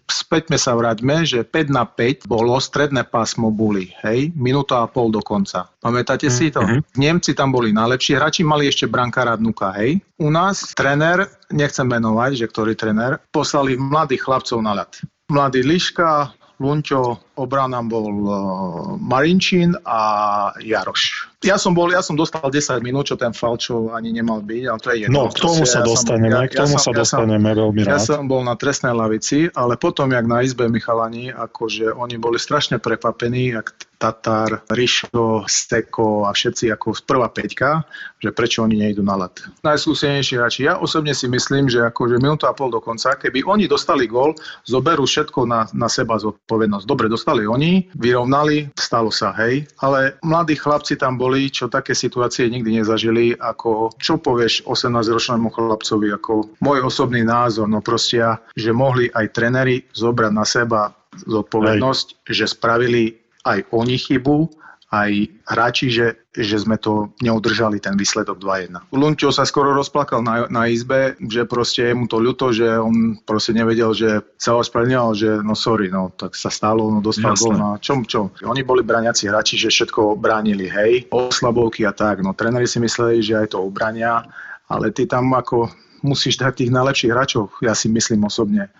späťme sa vráťme, že 5 na 5 bolo stredné pásmo boli, hej, minúta a pol do konca. Pamätáte si to? Mm-hmm. Nemci tam boli najlepší hráči, mali ešte brankára Dnuka, hej. U nás tréner, nechcem menovať, že ktorý tréner, poslali mladých chlapcov na ľad. Mladý Liška, Lunčo, obranám bol uh, Marinčín a Jaroš. Ja som bol, ja som dostal 10 minút, čo ten Falčo ani nemal byť, ale to je jedno. No, k tomu sa ja dostaneme, som, ja, k tomu ja sa som, dostaneme ja veľmi rád. Ja som bol na trestnej lavici, ale potom, jak na izbe Michalani, akože oni boli strašne prekvapení, jak Tatar, Rišo, Steko a všetci ako prvá peťka, že prečo oni nejdu na lat. Najskúsenejší hráči. Ja osobne si myslím, že akože minútu a pol do konca, keby oni dostali gól, zoberú všetko na, na seba zodpovednosť. Dobre, dostali oni, vyrovnali, stalo sa, hej. Ale mladí chlapci tam boli, čo také situácie nikdy nezažili, ako čo povieš 18-ročnému chlapcovi, ako môj osobný názor, no proste, že mohli aj trenery zobrať na seba zodpovednosť, hej. že spravili aj oni chybu, aj hráči, že, že sme to neudržali, ten výsledok 2-1. Lunčo sa skoro rozplakal na, na izbe, že proste je mu to ľuto, že on proste nevedel, že sa ospravedlňoval, že no sorry, no tak sa stalo, no dostal gol, no čom, čo. Oni boli braniaci hráči, že všetko bránili, hej, oslabovky a tak, no tréneri si mysleli, že aj to obrania, ale ty tam ako musíš dať tých najlepších hráčov, ja si myslím osobne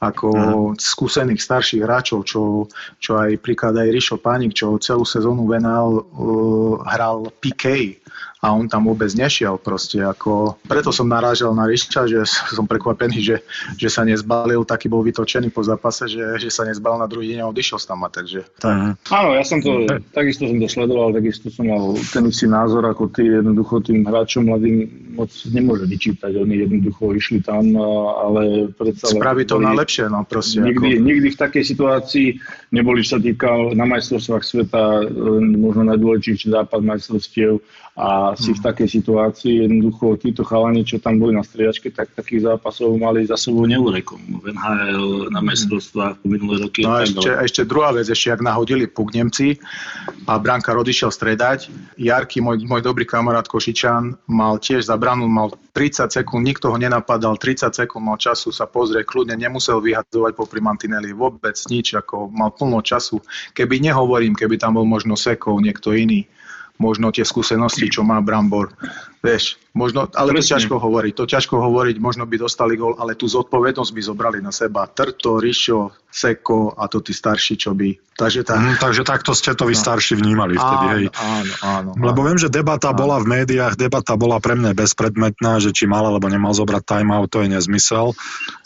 ako mm. skúsených starších hráčov, čo, čo aj príklad aj Rišo Pánik, čo celú sezónu venal, uh, hral PK a on tam vôbec nešiel proste. Ako, preto som narážal na Rišča, že som prekvapený, že, že sa nezbalil, taký bol vytočený po zápase, že, že sa nezbalil na druhý deň a odišiel tam. Takže, tak. Áno, ja som to, takisto som to sledoval, takisto som mal ten istý názor ako ty, jednoducho tým hráčom mladým moc nemôže vyčítať, oni jednoducho išli tam, ale predsa... Spraví to na lepšie, no proste. Nikdy, ako... nikdy v takej situácii neboli, čo sa týka na majstrovstvách sveta, možno najdôležitejší západ majstrovstiev a si v mhm. takej situácii jednoducho títo chalani, čo tam boli na striedačke, tak takých zápasov mali za sebou neurekom. V NHL, na majstrovstvách minulé roky. No a ešte, a ešte druhá vec, ešte ak nahodili puk Nemci a Branka odišiel stredať, Jarky, môj, môj dobrý kamarát Košičan, mal tiež za branu, mal 30 sekúnd, nikto ho nenapadal, 30 sekúnd mal času sa pozrieť, kľudne nemusel vyhadzovať po mantineli, vôbec nič, ako mal plno času. Keby nehovorím, keby tam bol možno Sekov, niekto iný, možno tie skúsenosti, čo má Brambor. Vieš, možno, ale Presne. to ťažko hovoriť. To ťažko hovoriť, možno by dostali gol, ale tú zodpovednosť by zobrali na seba. Trto, Rišo, Seko a to tí starší, čo by. Takže, tá... mm, takže takto ste to vy no. starší vnímali vtedy, áno, hej. Áno, áno, Lebo áno. viem, že debata áno. bola v médiách, debata bola pre mňa bezpredmetná, že či mal alebo nemal zobrať timeout, to je nezmysel.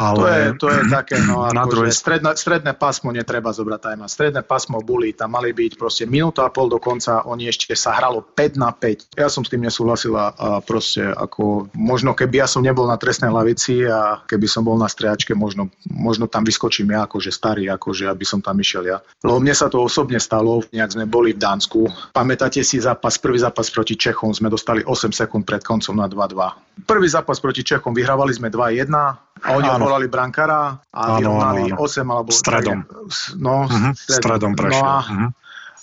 Ale... To, je, to je také, no na druhé... stredné, stredné pásmo netreba zobrať timeout. Stredné pásmo boli, tam mali byť proste minúta a pol do konca, oni ešte sa hralo 5 na 5. Ja som s tým nesúhlasila a proste ako možno keby ja som nebol na trestnej lavici a keby som bol na striačke, možno, možno tam vyskočím ja akože starý, akože aby som tam išiel ja. Lebo mne sa to osobne stalo, nejak sme boli v Dánsku. Pamätáte si zápas, prvý zápas proti Čechom, sme dostali 8 sekúnd pred koncom na 2-2. Prvý zápas proti Čechom vyhrávali sme 2-1 a oni volali brankara a vyrovnali 8 alebo... Stredom. No, uh-huh. stredom prešiel. No a, uh-huh.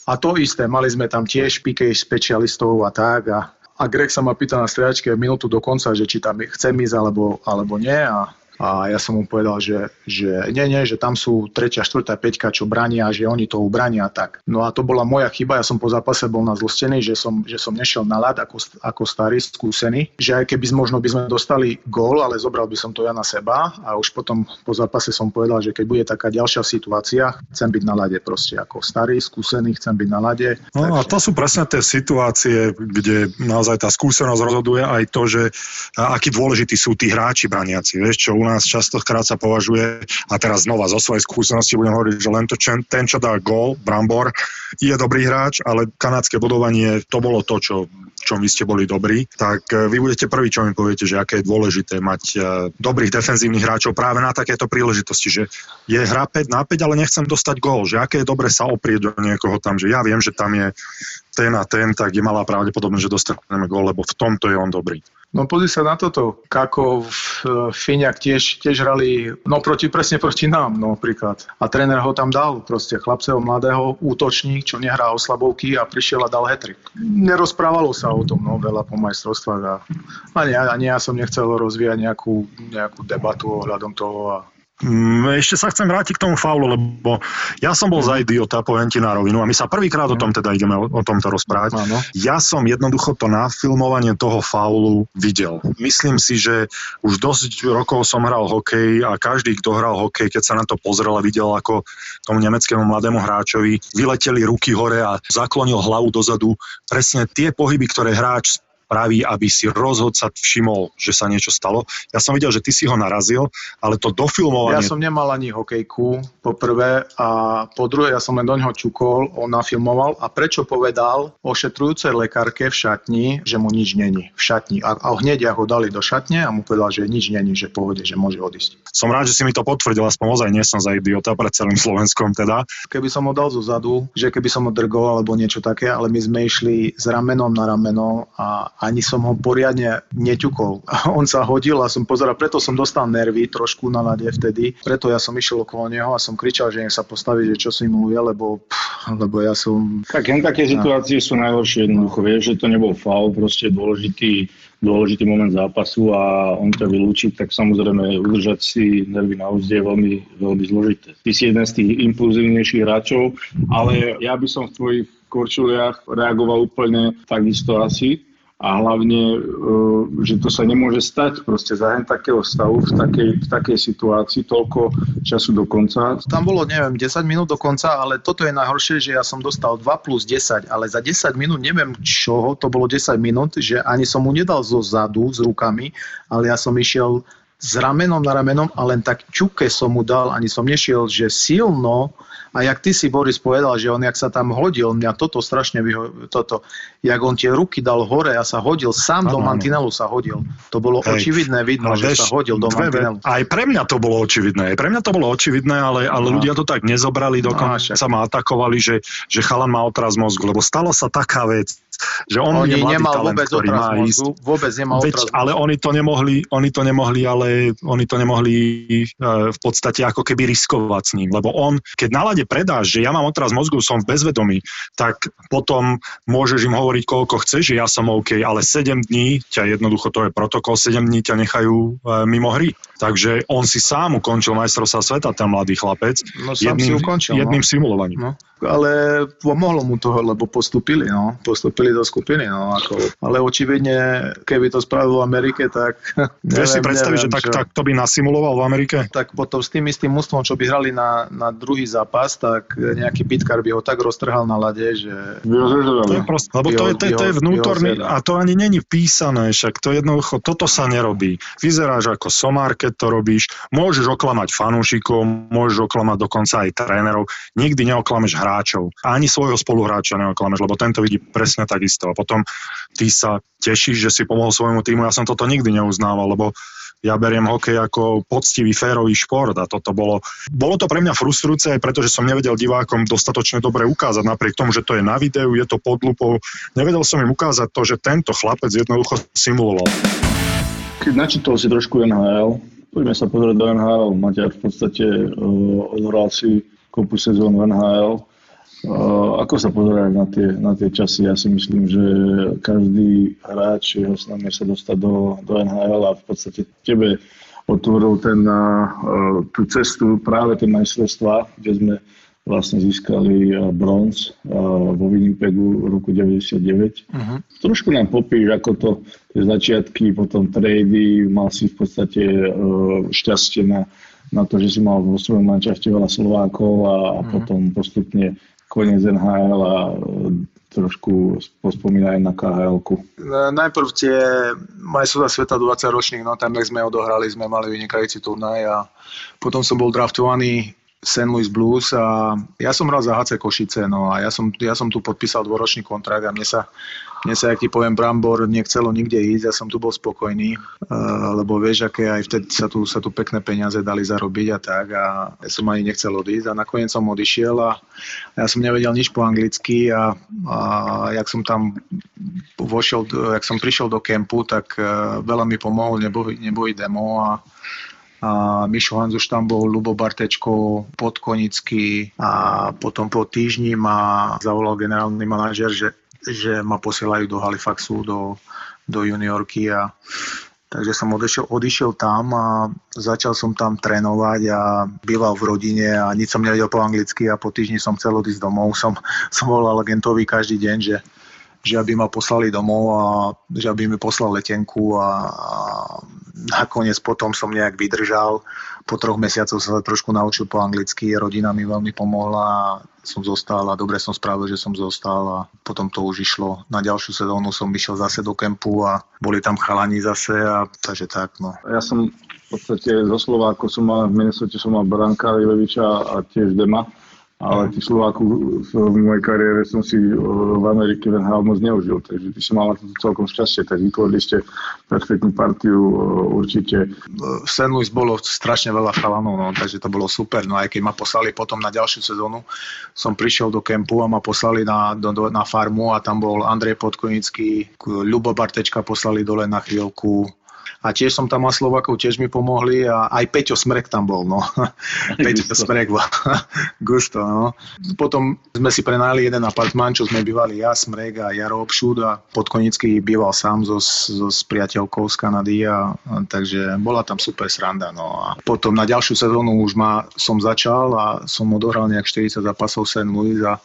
A to isté, mali sme tam tiež PK špecialistov a tak a, a Greg sa ma pýta na striačke minútu do konca, že či tam chcem ísť alebo, alebo nie a a ja som mu povedal, že, že nie, nie, že tam sú tretia, štvrtá, peťka, čo brania, že oni to ubrania tak. No a to bola moja chyba, ja som po zápase bol na zlostený, že som, že som nešiel na ľad ako, ako starý, skúsený, že aj keby možno by sme dostali gól, ale zobral by som to ja na seba a už potom po zápase som povedal, že keď bude taká ďalšia situácia, chcem byť na lade proste ako starý, skúsený, chcem byť na lade. No takže... a to sú presne tie situácie, kde naozaj tá skúsenosť rozhoduje aj to, že akí dôležití sú tí hráči braniaci. Vieš, čo u nás nás častokrát sa považuje, a teraz znova zo svojej skúsenosti budem hovoriť, že len to, ten, čo dá gól, Brambor, je dobrý hráč, ale kanadské budovanie, to bolo to, čo čom vy ste boli dobrí, tak e, vy budete prvý, čo mi poviete, že aké je dôležité mať e, dobrých defenzívnych hráčov práve na takéto príležitosti, že je hra 5 na 5, ale nechcem dostať gól, že aké je dobre sa oprieť do niekoho tam, že ja viem, že tam je ten a ten, tak je malá pravdepodobnosť, že dostaneme gól, lebo v tomto je on dobrý. No pozri sa na toto. Kako v Fíňak tiež, tiež hrali, no proti, presne proti nám, no príklad. A tréner ho tam dal, proste chlapceho mladého, útočník, čo nehrá o slabovky a prišiel a dal hetrik. Nerozprávalo sa o tom, no veľa po majstrovstvách a ani, ani ja som nechcel rozvíjať nejakú, nejakú debatu ohľadom toho a ešte sa chcem vrátiť k tomu faulu, lebo ja som bol za idiota, poviem ti na rovinu, a my sa prvýkrát o tom teda ideme o, o tomto rozprávať. Ano. Ja som jednoducho to nafilmovanie toho faulu videl. Myslím si, že už dosť rokov som hral hokej a každý, kto hral hokej, keď sa na to pozrel a videl, ako tomu nemeckému mladému hráčovi vyleteli ruky hore a zaklonil hlavu dozadu, presne tie pohyby, ktoré hráč spraví, aby si rozhodca všimol, že sa niečo stalo. Ja som videl, že ty si ho narazil, ale to dofilmovanie... Ja som nemal ani hokejku, po prvé, a po druhé, ja som len do ňoho čukol, on nafilmoval a prečo povedal ošetrujúcej lekárke v šatni, že mu nič není v šatni. A, a hneď ja ho dali do šatne a mu povedal, že nič není, že pohode, že môže odísť. Som rád, že si mi to potvrdil, aspoň ozaj nie som za idiota pred celým Slovenskom teda. Keby som ho dal zo zadu, že keby som ho drgol alebo niečo také, ale my sme išli s ramenom na rameno a ani som ho poriadne neťukol. On sa hodil a som pozeral, preto som dostal nervy trošku na lade vtedy, preto ja som išiel okolo neho a som kričal, že nech sa postaví, že čo si mu vie, lebo, pff, lebo ja som... Tak jen také situácie sú najhoršie jednoducho, vieš, že to nebol faul, proste dôležitý, dôležitý moment zápasu a on to vylúči, tak samozrejme udržať si nervy na úzde je veľmi, veľmi zložité. Ty si jeden z tých impulzívnejších hráčov, ale ja by som v tvojich korčuliach reagoval úplne takisto asi a hlavne, e, že to sa nemôže stať proste za takého stavu, v takej, v takej situácii toľko času do konca. Tam bolo, neviem, 10 minút do konca, ale toto je najhoršie, že ja som dostal 2 plus 10, ale za 10 minút, neviem čoho, to bolo 10 minút, že ani som mu nedal zo zadu s rukami, ale ja som išiel s ramenom na ramenom a len tak čuke som mu dal, ani som nešiel, že silno, a jak ty si, Boris, povedal, že on, jak sa tam hodil, mňa toto strašne vyho... toto, jak on tie ruky dal hore a sa hodil, sám ano, do mantinelu sa hodil. To bolo Hej, očividné, vidno, že sa hodil do dve, mantinelu. Aj pre mňa to bolo očividné, aj pre mňa to bolo očividné, ale, ale no. ľudia to tak nezobrali, dokonca sa ma atakovali, že, že chalan má otraz mozgu, lebo stalo sa taká vec, že on oni je nemal talent, vôbec ktorý má ísť. Vôbec nemal Veď, ale oni to nemohli, oni to nemohli, ale oni to nemohli uh, v podstate ako keby riskovať s ním, lebo on, keď na lade predáš, že ja mám otraz mozgu, som v bezvedomí, tak potom môžeš im hovoriť, koľko chceš, že ja som OK, ale 7 dní ťa jednoducho, to je protokol, 7 dní ťa nechajú uh, mimo hry. Takže on si sám ukončil majstrovstva sveta, ten mladý chlapec, no, jedným, si ukončil, jedným no. simulovaním. No ale pomohlo mu to, lebo postupili, no. Postupili do skupiny, no. Ako. Ale očividne, keby to spravil v Amerike, tak... Vieš si predstaviť, že tak, tak to by nasimuloval v Amerike? Tak potom s tým istým mústvom, čo by hrali na, na druhý zápas, tak nejaký pitkar by ho tak roztrhal na lade, že... To je prost, lebo to je, to, je, to je vnútorný, a to ani není písané, však to jednoducho, toto sa nerobí. Vyzeráš ako somár, keď to robíš, môžeš oklamať fanúšikov, môžeš oklamať dokonca aj trénerov, nikdy neoklameš hráčov ani svojho spoluhráča neoklameš, lebo tento vidí presne takisto. A potom ty sa tešíš, že si pomohol svojmu týmu. Ja som toto nikdy neuznával, lebo ja beriem hokej ako poctivý, férový šport a toto bolo, bolo to pre mňa frustrujúce aj preto, že som nevedel divákom dostatočne dobre ukázať, napriek tomu, že to je na videu, je to pod lupou, nevedel som im ukázať to, že tento chlapec jednoducho simuloval. Keď načítal si trošku NHL, poďme sa pozrieť do NHL, Maťar v podstate uh, odhral si kopu sezón v NHL, ako sa pozeráš na tie, na tie časy? Ja si myslím, že každý hráč jeho snom sa dostať do, do NHL a v podstate tebe otvoril ten, tú cestu práve tie majstrovstvá, kde sme vlastne získali bronz vo Winnipegu v roku 99. Uh-huh. Trošku nám popíš, ako to tie začiatky, potom trady, mal si v podstate šťastie na, na to, že si mal vo svojom mančafte veľa Slovákov a, uh-huh. potom postupne koniec NHL a e, trošku pospomínaj na khl -ku. Najprv tie majstrovstvá sveta 20 ročných, no tam, sme odohrali, sme mali vynikajúci turnaj a potom som bol draftovaný St. Louis Blues a ja som hral za HC Košice, no a ja som, ja som tu podpísal dvoročný kontrakt a mne sa, mne sa, ak ti poviem, Brambor nechcelo nikde ísť, ja som tu bol spokojný, uh, lebo vieš, aké aj vtedy sa tu, sa tu pekné peniaze dali zarobiť a tak a ja som ani nechcel odísť a nakoniec som odišiel a ja som nevedel nič po anglicky a, a jak som tam vošiel, jak som prišiel do kempu, tak uh, veľa mi pomohol neboj, neboj demo a a Mišo Hanzuš tam bol, Lubo Bartečko, Podkonický a potom po týždni ma zavolal generálny manažer, že že ma posielajú do Halifaxu, do, do juniorky a Takže som odešiel, odišiel tam a začal som tam trénovať a býval v rodine a nič som nevedel po anglicky a po týždni som chcel odísť domov. Som, som volal agentovi každý deň, že, že aby ma poslali domov a že aby mi poslal letenku a, a nakoniec potom som nejak vydržal po troch mesiacoch sa trošku naučil po anglicky, rodina mi veľmi pomohla a som zostal a dobre som spravil, že som zostal a potom to už išlo. Na ďalšiu sezónu som išiel zase do kempu a boli tam chalani zase a takže tak no. Ja som v podstate zo Slováku som mal v Minnesota som mal Branka Ileviča a tiež Dema ale tí Slováku v mojej kariére som si v Amerike hral moc neužil, takže ty si mal na to celkom šťastie, tak vytvorili ste perfektnú partiu určite. V St. Louis bolo strašne veľa chalanov, no, takže to bolo super, no aj keď ma poslali potom na ďalšiu sezónu, som prišiel do kempu a ma poslali na, do, na farmu a tam bol Andrej Podkonický, Ľubo Bartečka poslali dole na chvíľku, a tiež som tam mal Slovakov, tiež mi pomohli a aj Peťo Smrek tam bol, no. Peťo Smrek bol. Gusto, no. Potom sme si prenajali jeden apartmán, čo sme bývali ja, Smrek a Jaro Obšud a Podkonický býval sám so, so s priateľkou z Kanady a, a, takže bola tam super sranda, no. A potom na ďalšiu sezónu už ma som začal a som odohral nejak 40 zápasov St. Louis a,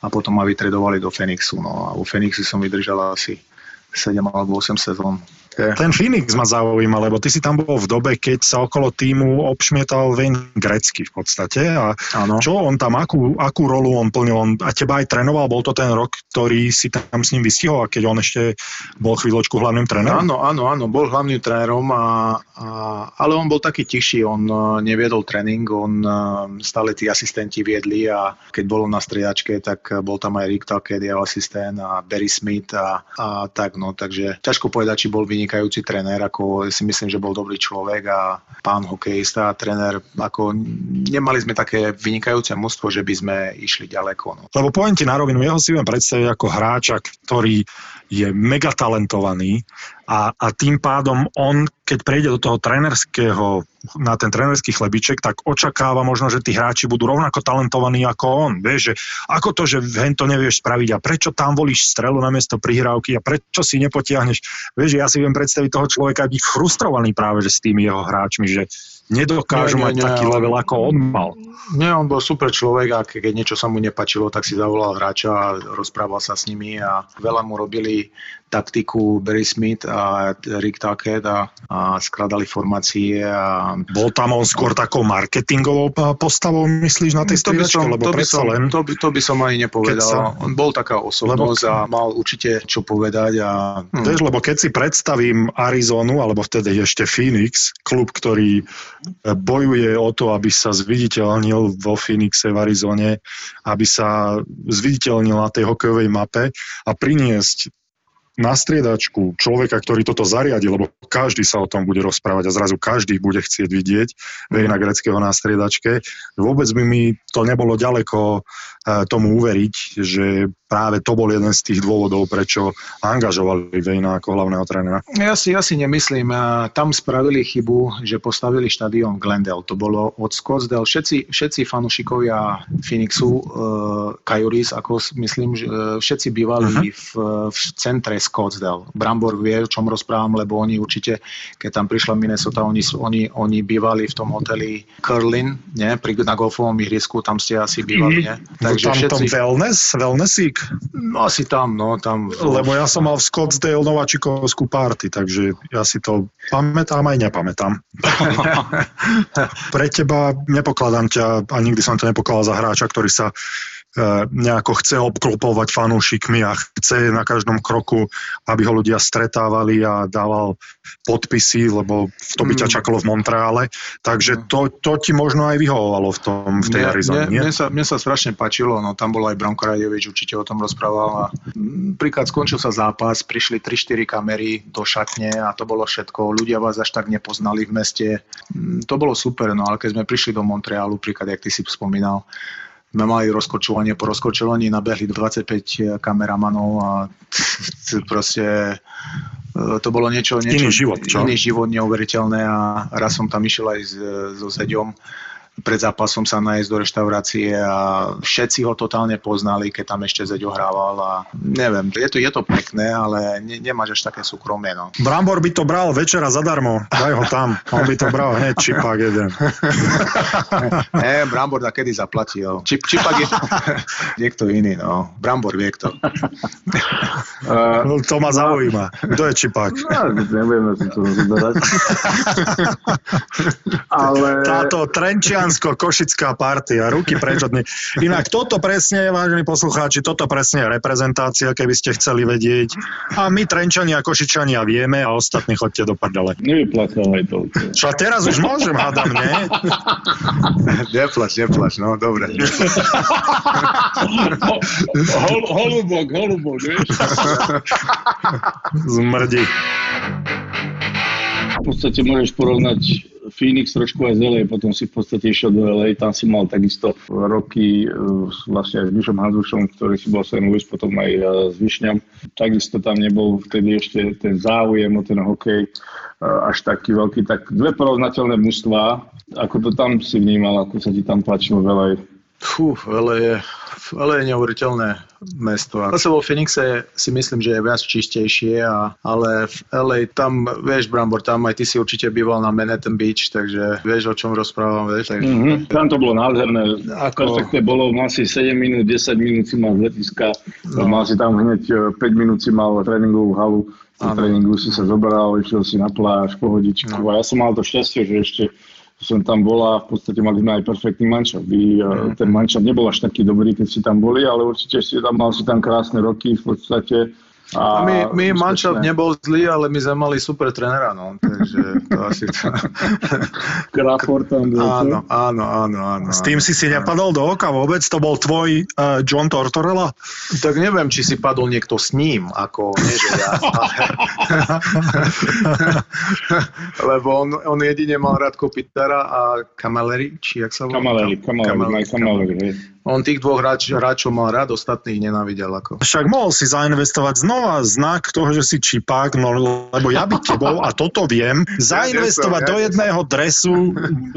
a potom ma vytredovali do Fenixu, no. A u Fenixu som vydržal asi 7 alebo 8 sezón. Ten Phoenix ma zaujíma, lebo ty si tam bol v dobe, keď sa okolo týmu obšmietal Wayne Grecky v podstate. A ano. čo on tam, akú, akú rolu on plnil? On a teba aj trénoval, bol to ten rok, ktorý si tam s ním vystihol, a keď on ešte bol chvíľočku hlavným trénerom? Áno, áno, áno, bol hlavným trénerom, a, a, ale on bol taký tichší, on uh, neviedol tréning, on uh, stále tí asistenti viedli a keď bolo na striedačke, tak bol tam aj Rick Tuckett, jeho asistent a Barry Smith a, a tak, no, takže ťažko povedať, či bol vynikajúci tréner, ako si myslím, že bol dobrý človek a pán hokejista a tréner, ako nemali sme také vynikajúce mústvo, že by sme išli ďaleko. No. Lebo poviem ti na rovinu, jeho si viem predstaviť ako hráča, ktorý je mega talentovaný a, a tým pádom on, keď prejde do toho trénerského, na ten trénerský chlebiček, tak očakáva možno, že tí hráči budú rovnako talentovaní ako on. Vieš, že ako to, že hen to nevieš spraviť a prečo tam volíš strelu na miesto prihrávky a prečo si nepotiahneš. Vieš, ja si viem predstaviť toho človeka byť frustrovaný práve že s tými jeho hráčmi, že nedokážu nie, nie, mať nie, taký level, ako on mal. Nie, on bol super človek a keď niečo sa mu nepačilo, tak si zavolal hráča a rozprával sa s nimi a veľa mu robili taktiku Barry Smith a Rick Tuckett a, a skladali formácie. A... Bol tam on skôr takou marketingovou postavou, myslíš, na tej som, lebo to by som, len... to, by, to by som ani nepovedal. Sa... On bol taká osobnosť lebo... a mal určite čo povedať. A... Hm. Vieš, lebo keď si predstavím Arizonu, alebo vtedy ešte Phoenix, klub, ktorý bojuje o to, aby sa zviditeľnil vo Phoenixe v Arizone, aby sa zviditeľnil na tej hokejovej mape a priniesť na striedačku človeka, ktorý toto zariadi, lebo každý sa o tom bude rozprávať a zrazu každý bude chcieť vidieť Vejna Greckého na striedačke. Vôbec by mi to nebolo ďaleko eh, tomu uveriť, že práve to bol jeden z tých dôvodov, prečo angažovali Vejna ako hlavného trénera. Ja si, ja si nemyslím. Tam spravili chybu, že postavili štadión Glendale. To bolo od Scottsdale. Všetci, všetci fanúšikovia Phoenixu, uh, Kajuris, ako myslím, že uh, všetci bývali uh-huh. v, v centre Scottsdale. Brambor vie, o čom rozprávam, lebo oni určite, keď tam prišla Minnesota, oni, oni, oni bývali v tom hoteli Curlin, nie? Pri, na golfovom ihrisku, tam ste asi bývali, nie? Takže tam všetci... tom wellness, wellnessík? No asi tam, no tam. Lebo ja som mal v Scottsdale nováčikovskú party, takže ja si to pamätám aj nepamätám. Pre teba nepokladám ťa a nikdy som to nepokladal za hráča, ktorý sa nejako chce obklopovať fanúšikmi a chce na každom kroku, aby ho ľudia stretávali a dával podpisy, lebo to by ťa mm. čakalo v Montreale. Takže to, to ti možno aj vyhovovalo v, tom, v tej Arizone, nie? Mne sa, mne sa strašne páčilo, no tam bol aj Branko Radovič, určite o tom rozprával. A, príklad skončil sa zápas, prišli 3-4 kamery do šatne a to bolo všetko. Ľudia vás až tak nepoznali v meste. Mm, to bolo super, no ale keď sme prišli do Montrealu, príklad, jak ty si spomínal, sme mali rozkočovanie, po rozkočovaní nabehli 25 kameramanov a proste e, to bolo niečo, niečo iný život, čo? iný život neuveriteľné a raz som tam išiel aj so Zeďom pred zápasom sa nájsť do reštaurácie a všetci ho totálne poznali, keď tam ešte Zeď ohrával a neviem, je to, je to pekné, ale ne, nemáš až také súkromie. No. Brambor by to bral večera zadarmo, daj ho tam, on by to bral hneď čipák jeden. ne, Brambor da kedy zaplatil. Čip, čipák je niekto iný, no. Brambor vie kto. to ma zaujíma. Kto je čipák? No, nevieme si to rozberať. ale... Táto Trenčian Slovensko-Košická partia, ruky preč od nej. Inak toto presne, vážení poslucháči, toto presne je reprezentácia, keby ste chceli vedieť. A my Trenčania a Košičania vieme a ostatní chodte do prdele. Nevyplakávaj to. Čo a teraz už môžem, hádam, nie? neplač, neplač, no, dobre. Hol, holubok, holubok, vieš? Zmrdí. V podstate môžeš porovnať Phoenix trošku aj z potom si v podstate išiel do LA, tam si mal takisto roky e, vlastne aj s Vyšom Hanzušom, ktorý si bol St. Louis, potom aj e, s Vyšňam. Takisto tam nebol vtedy ešte ten záujem o ten hokej e, až taký veľký. Tak dve porovnateľné mužstva, ako to tam si vnímal, ako sa ti tam páčilo veľa Fú, LA je, LA je neuveriteľné mesto. A zase vo Phoenixe si myslím, že je viac čistejšie, a, ale v LA tam, vieš, Brambor, tam aj ty si určite býval na Manhattan Beach, takže vieš, o čom rozprávam, vieš. Takže... Mm-hmm. Tam to bolo nádherné. Ako... Perfektne bolo, mal si 7 minút, 10 minút si mal z letiska, no. mal si tam hneď 5 e, minút si mal tréningovú halu, na tréningu si sa zoberal, išiel si na pláž, pohodičku. No. A ja som mal to šťastie, že ešte som tam bola, v podstate mali sme aj perfektný mančov. Mm. Ten mančov nebol až taký dobrý, keď si tam boli, ale určite si tam mal si tam krásne roky v podstate a my, my manšaft nebol zlý, ale my sme mali super trenera, no, takže to asi to... Crawford tam bol, áno, áno, áno, áno. S tým si si nepadol do oka vôbec? To bol tvoj uh, John Tortorella? Tak neviem, či si padol niekto s ním, ako nie, že ja. Ale... Lebo on, on jedine mal rád Kopitara a Kamaleri, či jak sa volá? Kamaleri, Kamaleri, Kamaleri, on tých dvoch hráč, hráčov mal rád, ostatných nenávidel. Ako. Však mohol si zainvestovať znova znak toho, že si čipák, no lebo ja by tebou, a toto viem, zainvestovať do jedného dresu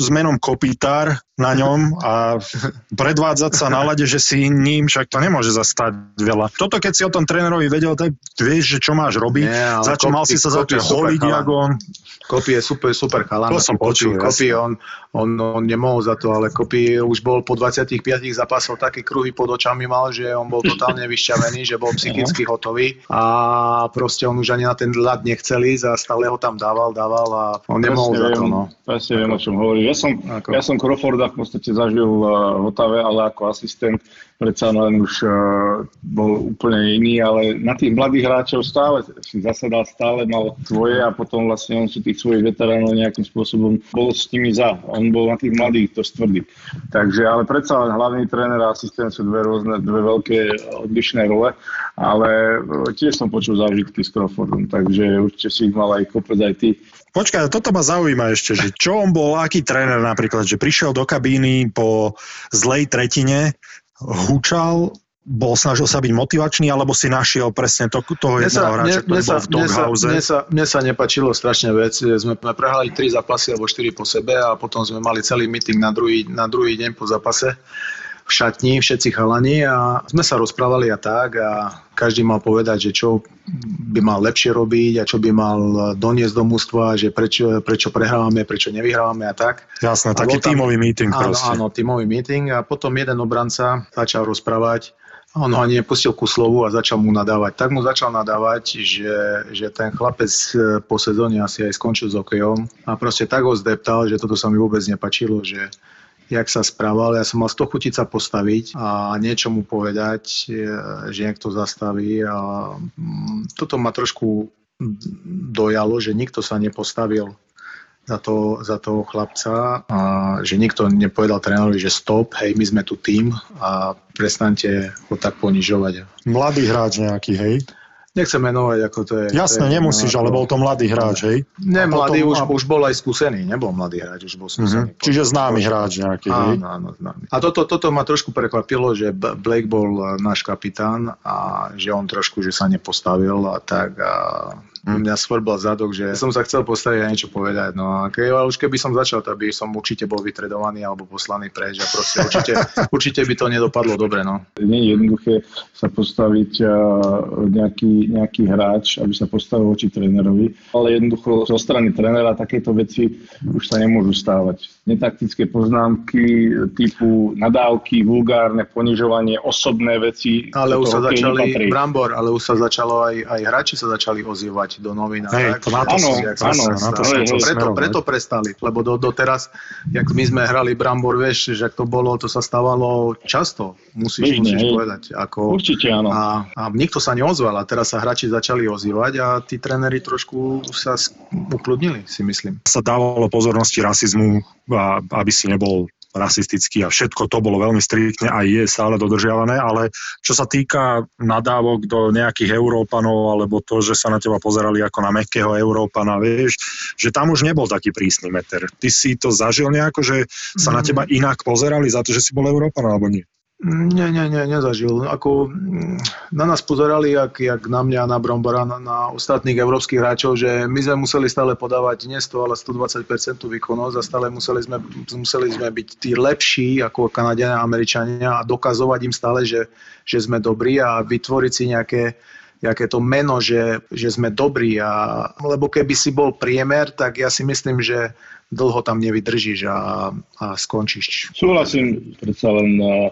s menom Kopitár na ňom a predvádzať sa na lade, že si ním, však to nemôže zastať veľa. Toto keď si o tom trénerovi vedel, tak vieš, že čo máš robiť, Nie, za čo mal si sa za to holiť, ako. Kopy je super, super chalan. To som počul. Kopy, on, on, on nemohol za to, ale Kopy už bol po 25 zápasoch také kruhy pod očami mal, že on bol totálne vyšťavený, že bol psychicky hotový a proste on už ani na ten ľad nechcel ísť a stále ho tam dával, dával a on nemohol za to. No. Presne viem, o čom hovorí. Ja som, ako? ja som Crawforda v podstate zažil v Otave, ale ako asistent predsa len už uh, bol úplne iný, ale na tých mladých hráčov stále si zasadal, stále mal svoje a potom vlastne on si tých svojich veteránov nejakým spôsobom bol s nimi za. On bol na tých mladých to stvrdý. Takže, ale predsa len hlavný tréner a asistent sú dve rôzne, dve veľké odlišné role, ale tiež som počul zážitky s Crawfordom, takže určite si ich mal aj kopec aj ty. Počkaj, toto ma zaujíma ešte, že čo on bol, aký tréner napríklad, že prišiel do kabíny po zlej tretine, hučal, bol snažil sa byť motivačný, alebo si našiel presne to, toho jedného hráča, ktorý bol v doghouse? Mne sa, mne sa nepačilo strašne vec. Sme prehrali tri zápasy alebo štyri po sebe a potom sme mali celý meeting na druhý, na druhý deň po zápase v šatni, všetci chalani a sme sa rozprávali a tak a každý mal povedať, že čo by mal lepšie robiť a čo by mal doniesť do mústva, že prečo, prečo prehrávame, prečo nevyhrávame a tak. Jasné, taký tam, tímový meeting áno, proste. Áno, tímový meeting a potom jeden obranca začal rozprávať on ho ani nepustil ku slovu a začal mu nadávať. Tak mu začal nadávať, že, že ten chlapec e, po sezóne asi aj skončil s okejom a proste tak ho zdeptal, že toto sa mi vôbec nepačilo, že jak sa správal. Ja som mal 100 chutiť sa postaviť a niečo mu povedať, e, že niekto zastaví. A mm, toto ma trošku dojalo, že nikto sa nepostavil za, to, za toho chlapca a že nikto nepovedal trénerovi, že stop, hej, my sme tu tým a prestante ho tak ponižovať. Mladý hráč nejaký, hej? Nechcem menovať, ako to je. To je, nemusíš, ale bol to mladý hráč, hej? Ne, mladý potom, už, a... už bol aj skúsený, nebol mladý hráč, už bol skúsený. Mm-hmm. Čiže známy hráč nejaký, hej? Áno, áno, známy. A toto, toto ma trošku prekvapilo, že Blake bol náš kapitán a že on trošku, že sa nepostavil a tak a. Mňa svrbal zadok, že som sa chcel postaviť a niečo povedať. No a ke, ale už keby som začal, tak by som určite bol vytredovaný alebo poslaný preč a proste určite, určite by to nedopadlo dobre. No. Nie je jednoduché sa postaviť nejaký, nejaký hráč, aby sa postavil voči trénerovi, ale jednoducho zo strany trénera takéto veci už sa nemôžu stávať. Netaktické poznámky typu nadávky, vulgárne ponižovanie, osobné veci. Ale už sa začali, nepatrí. Brambor, ale už sa začalo aj, aj hráči sa začali ozývať dať do novín. Hej, to na to, áno, áno, na to hej, hej, preto, preto prestali, lebo do, doteraz, jak my sme hrali Brambor, vieš, že to bolo, to sa stávalo často, musíš, Bežne, musíš povedať. Ako, Určite áno. A, a nikto sa neozval a teraz sa hráči začali ozývať a tí tréneri trošku sa ukludnili, si myslím. Sa dávalo pozornosti rasizmu, aby si nebol rasistický a všetko to bolo veľmi striktne a je stále dodržiavané, ale čo sa týka nadávok do nejakých Európanov alebo to, že sa na teba pozerali ako na mekého Európana, vieš, že tam už nebol taký prísny meter. Ty si to zažil nejako, že sa na mhm. teba inak pozerali za to, že si bol Európan alebo nie? Nie, nie, nie, nezažil. Ako, mm, na nás pozerali, jak, jak na mňa, na Brombora, na, na ostatných európskych hráčov, že my sme museli stále podávať nie 100, ale 120% výkonnosť a stále museli sme, museli sme byť tí lepší ako Kanadiania a Američania a dokazovať im stále, že, že sme dobrí a vytvoriť si nejaké, nejaké to meno, že, že sme dobrí. A, lebo keby si bol priemer, tak ja si myslím, že dlho tam nevydržíš a, a skončíš. Súhlasím, predsa len uh,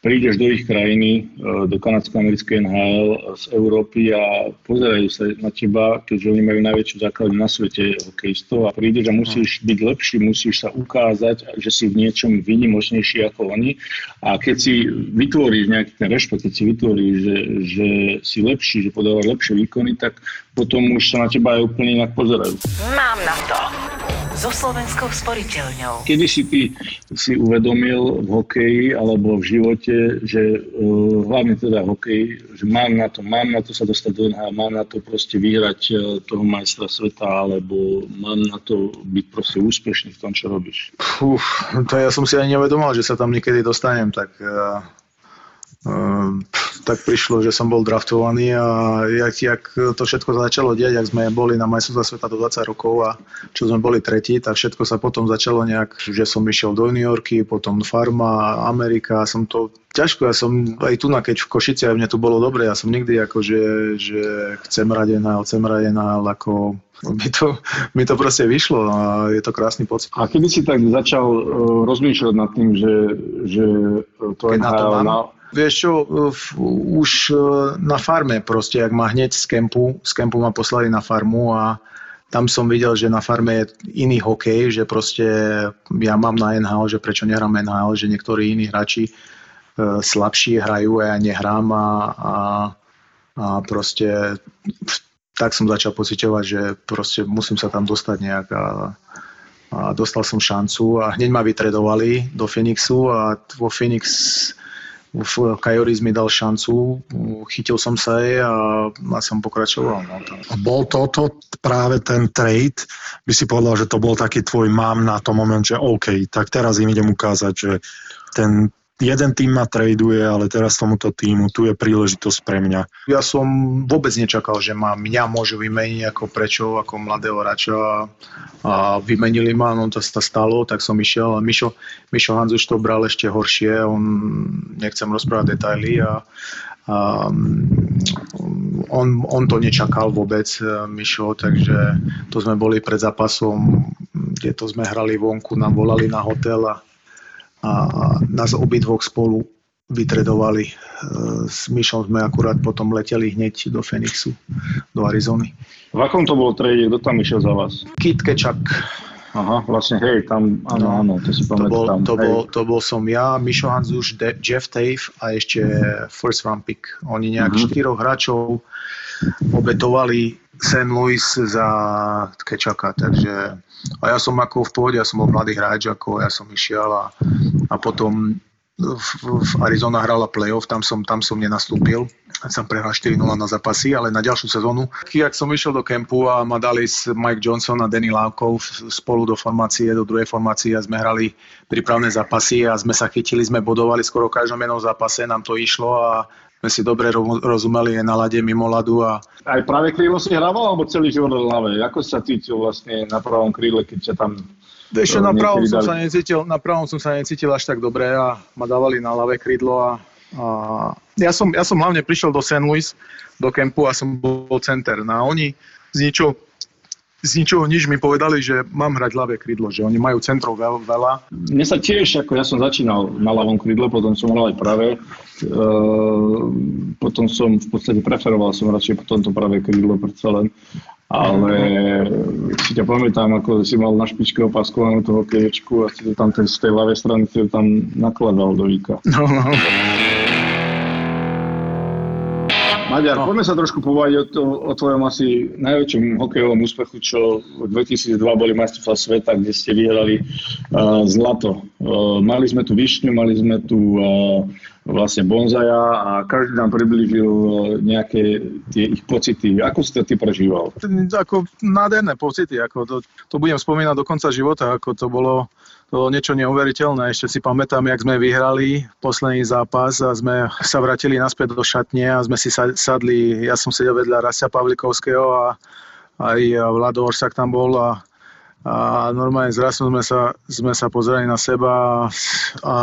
prídeš do ich krajiny, uh, do kanadsko-americkej NHL z Európy a pozerajú sa na teba, keďže oni majú najväčšiu základňu na svete hokejistov a prídeš a musíš byť lepší, musíš sa ukázať, že si v niečom výnimočnejší ako oni a keď si vytvoríš nejaký ten rešpekt, keď si vytvoríš, že, že si lepší, že podávaš lepšie výkony, tak potom už sa na teba aj úplne inak pozerajú. Mám na to so Slovenskou sporiteľňou. Kedy si ty si uvedomil v hokeji alebo v živote, že uh, hlavne teda hokej, že mám na to, mám na to sa dostať do NHL, mám na to proste vyhrať uh, toho majstra sveta, alebo mám na to byť proste úspešný v tom, čo robíš? Uf, to ja som si ani nevedomal, že sa tam niekedy dostanem, tak uh, uh, tak prišlo, že som bol draftovaný a jak, jak to všetko začalo diať, ak sme boli na majstrovstve sveta do 20 rokov a čo sme boli tretí, tak všetko sa potom začalo nejak, že som išiel do New Yorky, potom Farma, Amerika, som to ťažko, ja som aj tu, keď v Košici, mne tu bolo dobre, ja som nikdy ako, že, že chcem rade na chcem rade na ako mi to, mi to proste vyšlo a je to krásny pocit. A kedy si tak začal uh, rozmýšľať nad tým, že, že to je na, to mám? na, Vieš čo, už e, na farme proste, ak ma hneď z kempu, z kempu ma poslali na farmu a tam som videl, že na farme je iný hokej, že proste ja mám na NHL, že prečo nehrám NHL, že niektorí iní hráči e, slabší hrajú a ja nehrám a, a, a proste tak som začal pociťovať, že proste musím sa tam dostať nejak a, a dostal som šancu a hneď ma vytredovali do Phoenixu a vo Phoenix v Kajoris mi dal šancu, chytil som sa jej a, a som pokračoval. No, A bol toto práve ten trade, by si povedal, že to bol taký tvoj mám na tom moment, že OK, tak teraz im idem ukázať, že ten jeden tým ma traduje, ale teraz tomuto týmu, tu je príležitosť pre mňa. Ja som vôbec nečakal, že ma mňa môžu vymeniť ako prečo, ako mladého hráča a vymenili ma, no to sa stalo, tak som išiel a Mišo, Mišo Hanz už to bral ešte horšie, on, nechcem rozprávať detaily a, a on, on to nečakal vôbec, Mišo, takže to sme boli pred zápasom, kde to sme hrali vonku, nám volali na hotel a a nás obidvoch spolu vytredovali. E, s Myšom sme akurát potom leteli hneď do Phoenixu, do Arizony. V akom to bol trade? Kto tam išiel za vás? Kit Kečak. Aha, vlastne, hej, tam, áno, no. áno, to si to bol, pamätám. to, hej. bol, to bol som ja, Mišo Hanzuš, De- Jeff Tave a ešte first round pick. Oni nejak Mhm. štyroch hráčov obetovali St. Louis za Kečaka, takže a ja som ako v pohode, ja som bol mladý hráč, ako ja som išiel a, a potom v, v Arizona hrala playoff, tam som, tam som nenastúpil. Som prehral 4-0 na zápasy, ale na ďalšiu sezónu. Keď som išiel do kempu a ma dali s Mike Johnson a Danny Lávkov spolu do formácie, do druhej formácie a sme hrali prípravné zápasy a sme sa chytili, sme bodovali skoro v každom jednom zápase, nám to išlo a sme si dobre ro- rozumeli aj na lade mimo ľadu a Aj práve krídlo si hrával, alebo celý život v hlave? Ako sa cítil vlastne na pravom krídle, keď ťa tam... Ešte na pravom, niekedy som sa necítil, na pravom som sa necítil až tak dobre a ma dávali na ľavé krídlo a, a ja, som, ja som hlavne prišiel do St. Louis, do kempu a som bol center. No a oni z ničoho, z ničoho nič mi povedali, že mám hrať ľavé krídlo, že oni majú centrov veľ, veľa. Mne sa tiež, ako ja som začínal na ľavom krídle, potom som hral aj pravé. Ehm, potom som v podstate preferoval som radšej potom to pravé krídlo predsa len. Ale si ťa pamätám, ako si mal na špičke opaskovanú toho keječku a si to tam ten, z tej ľavej strany si to tam nakladal do víka. No, no. Maďar, No. poďme sa trošku povedať o, o tvojom asi najväčšom hokejovom úspechu, čo v 2002 boli majstrovstvá sveta, kde ste vyhrali uh, zlato. Uh, mali sme tu Višňu, mali sme tu uh, vlastne Bonzaja a každý nám priblížil uh, nejaké tie ich pocity. Ako si to ty prežíval? ako nádherné pocity, ako to, to budem spomínať do konca života, ako to bolo to niečo neuveriteľné. Ešte si pamätám, jak sme vyhrali posledný zápas a sme sa vrátili naspäť do šatne a sme si sa- sadli, ja som sedel vedľa Rasia Pavlikovského a aj Vlado Orsak tam bol a, a normálne zrazu sme sa, sme sa pozerali na seba a,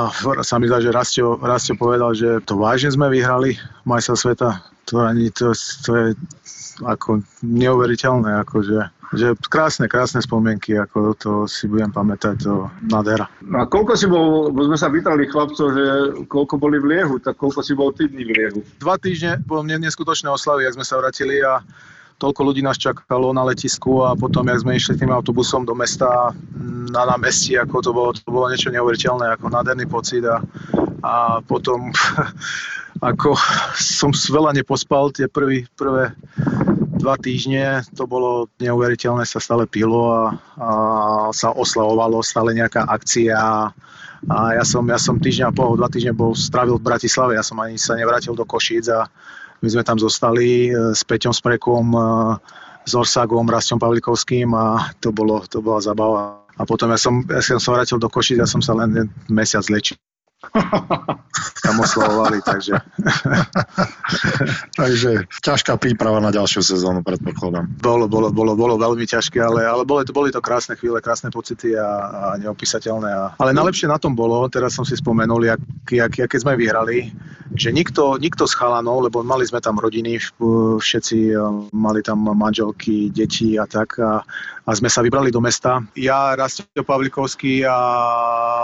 sa mi zdá, že Rastio, Rastio povedal, že to vážne sme vyhrali majstra sveta. To, ani, to, to je ako neuveriteľné, akože že krásne, krásne spomienky, ako to si budem pamätať, to nádhera. No a koľko si bol, bo sme sa pýtali chlapcov, že koľko boli v Liehu, tak koľko si bol ty dní v Liehu? Dva týždne bolo mne neskutočné oslavy, jak sme sa vrátili a toľko ľudí nás čakalo na letisku a potom, jak sme išli tým autobusom do mesta mm, na námestí, ako to bolo, to bolo niečo neuveriteľné, ako nádherný pocit a, a potom ako som veľa nepospal tie prvý, prvé dva týždne, to bolo neuveriteľné, sa stále pilo a, a sa oslavovalo, stále nejaká akcia a ja som, ja som týždeň a pol, dva týždne bol strávil v Bratislave, ja som ani sa nevrátil do Košíc a my sme tam zostali e, s Peťom Smrekom, e, s Orsagom, Rastom Pavlikovským a to, bolo, to bola zabava. A potom ja som, ja som sa vrátil do Košíc, ja som sa len mesiac lečil. Tam oslavovali, takže Takže ťažká príprava na ďalšiu sezónu, predpokladám. bolo, bolo, bolo, bolo veľmi ťažké, ale, ale boli, to, boli to krásne chvíle, krásne pocity a, a neopísateľné. A, ale najlepšie na tom bolo, teraz som si spomenul, jak, jak, jak keď sme vyhrali, že nikto, nikto z chalanov, lebo mali sme tam rodiny, všetci eh, mali tam manželky, deti a tak a, a sme sa vybrali do mesta. Ja, Rastio Pavlikovský a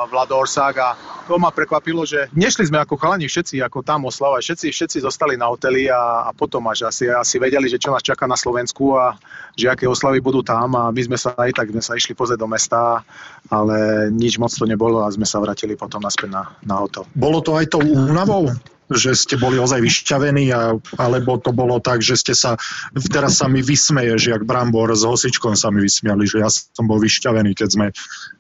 Vlado Orsák a to ma prekvapilo, že nešli sme ako chalani všetci, ako tam oslavať, všetci, všetci zostali na hoteli a, a potom až asi, asi vedeli, že čo nás čaká na Slovensku a že aké oslavy budú tam a my sme sa aj tak sme sa išli pozrieť do mesta, ale nič moc to nebolo a sme sa vrátili potom naspäť na, na hotel. Bolo to aj tou únavou? Že ste boli ozaj vyšťavení, a, alebo to bolo tak, že ste sa, teraz sa mi vysmeješ, jak Brambor s Hosičkom sa mi vysmiali, že ja som bol vyšťavený, keď sme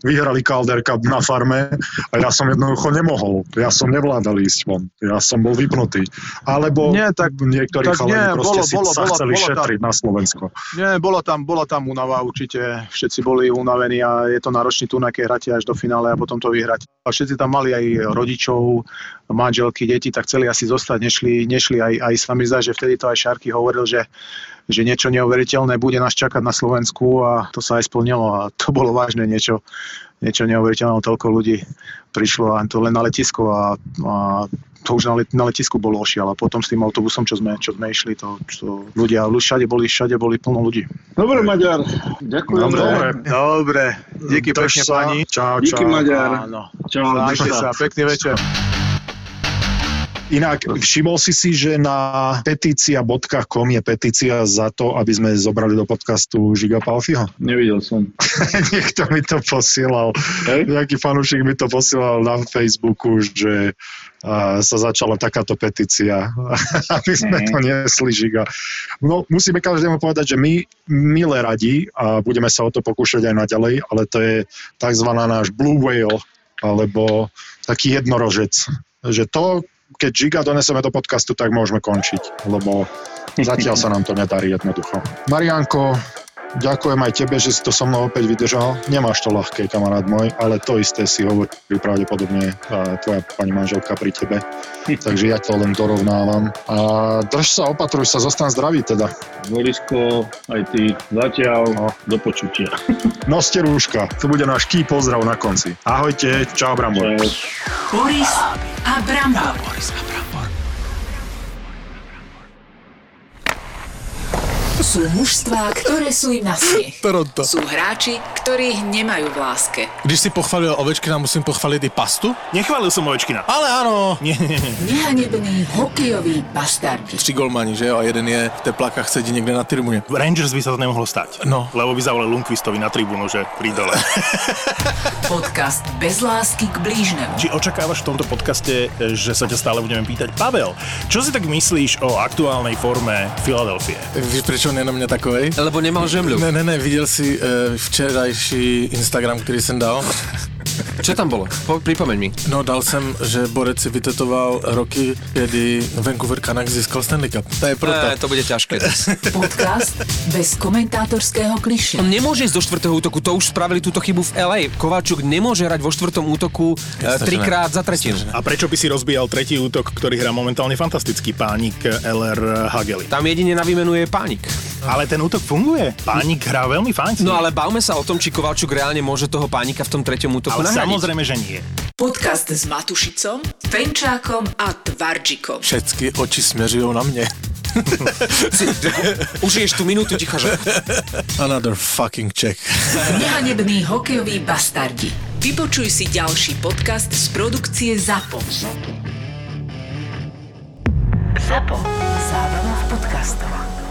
vyhrali Calder Cup na farme a ja som jednoducho nemohol, ja som nevládal ísť von, ja som bol vypnutý. Alebo Nie, tak- niektorí tak chalani nie, proste bolo- si bolo- sa bolo- chceli bolo tam- šetriť na Slovensko. Nie, bola tam, bola tam únava určite, všetci boli unavení a je to náročný turnaj, keď hráte až do finále a potom to vyhrať. A všetci tam mali aj rodičov, manželky, deti, tak chceli asi zostať, nešli, nešli aj, aj sa mi zdá, že vtedy to aj Šarky hovoril, že že niečo neuveriteľné bude nás čakať na Slovensku a to sa aj splnilo a to bolo vážne niečo, niečo neuveriteľné, toľko ľudí prišlo a to len na letisko a, a to už na, let, na letisku bolo ošial a potom s tým autobusom, čo sme, čo sme išli, to, to ľudia, všade boli, všade boli plno ľudí. Dobre, Maďar, ďakujem. Dobre. Dobre, díky Drž pekne sa. pani. Čau, Díky, čau. Maďar. Áno. Čau, sa, pekný večer. Inak všimol si si, že na petícia.com je petícia za to, aby sme zobrali do podcastu Žiga Palfiho? Nevidel som. Niekto mi to posielal. Hej? Nejaký fanúšik mi to posielal na Facebooku, že a, sa začala takáto petícia, aby sme to niesli Žiga. No, musíme každému povedať, že my milé radi a budeme sa o to pokúšať aj naďalej, ale to je tzv. náš blue whale, alebo taký jednorožec. Že to, keď Žiga doneseme do podcastu, tak môžeme končiť, lebo zatiaľ sa nám to nedarí jednoducho. Marianko, ďakujem aj tebe, že si to so mnou opäť vydržal. Nemáš to ľahké, kamarát môj, ale to isté si hovorí pravdepodobne tvoja pani manželka pri tebe. Takže ja to len dorovnávam. A drž sa, opatruj sa, zostan zdravý teda. Borisko, aj ty zatiaľ, no, do počutia. Noste rúška, to bude náš ký pozdrav na konci. Ahojte, čau Brambor. Čau. Boris a Brambor. Sú mužstvá, ktoré sú im na smiech. Toronto. Sú hráči, ktorých nemajú v láske. Když si pochválil Ovečkina, musím pochváliť i pastu? Nechválil som Ovečkina. Ale áno. Nie, nie, nie. Nehanební hokejoví bastardi. Tři golmani, že jo? A jeden je v teplakách sedí niekde na tribúne. Rangers by sa to nemohlo stať. No. Lebo by zavolali Lundqvistovi na tribúnu, že pri dole. Podcast bez lásky k blížnemu. Či očakávaš v tomto podcaste, že sa ťa stále budeme pýtať? Pavel, čo si tak myslíš o aktuálnej forme Filadelfie? Prečo na mňa takovej? Lebo nemal žemľu. Ne, ne, ne, videl si uh, včerajší Instagram, ktorý som dal? Čo tam bolo? Po, pripomeň mi. No, dal som, že Borec si vytetoval roky, kedy Vancouver Canucks získal Stanley Cup. To je proto. E, to bude ťažké. Podcast bez komentátorského kliše. On nemôže ísť do štvrtého útoku, to už spravili túto chybu v LA. Kováčuk nemôže hrať vo štvrtom útoku e, Jasné, že trikrát za tretinu. A prečo by si rozbíjal tretí útok, ktorý hrá momentálne fantastický pánik LR Hageli? Tam jedine na výmenu je pánik. Ale ten útok funguje. Pánik hrá veľmi fajn. No ale bavme sa o tom, či Kovalčuk reálne môže toho pánika v tom treťom útoku ale nahradiť. samozrejme, že nie. Podcast s Matušicom, Fenčákom a Tvarčikom. Všetky oči smeřujú na mne. Užiješ tú minútu ticha, že... Another fucking check. Nehanební hokejoví bastardi. Vypočuj si ďalší podcast z produkcie ZAPO. ZAPO. Zábrná v podcastovách.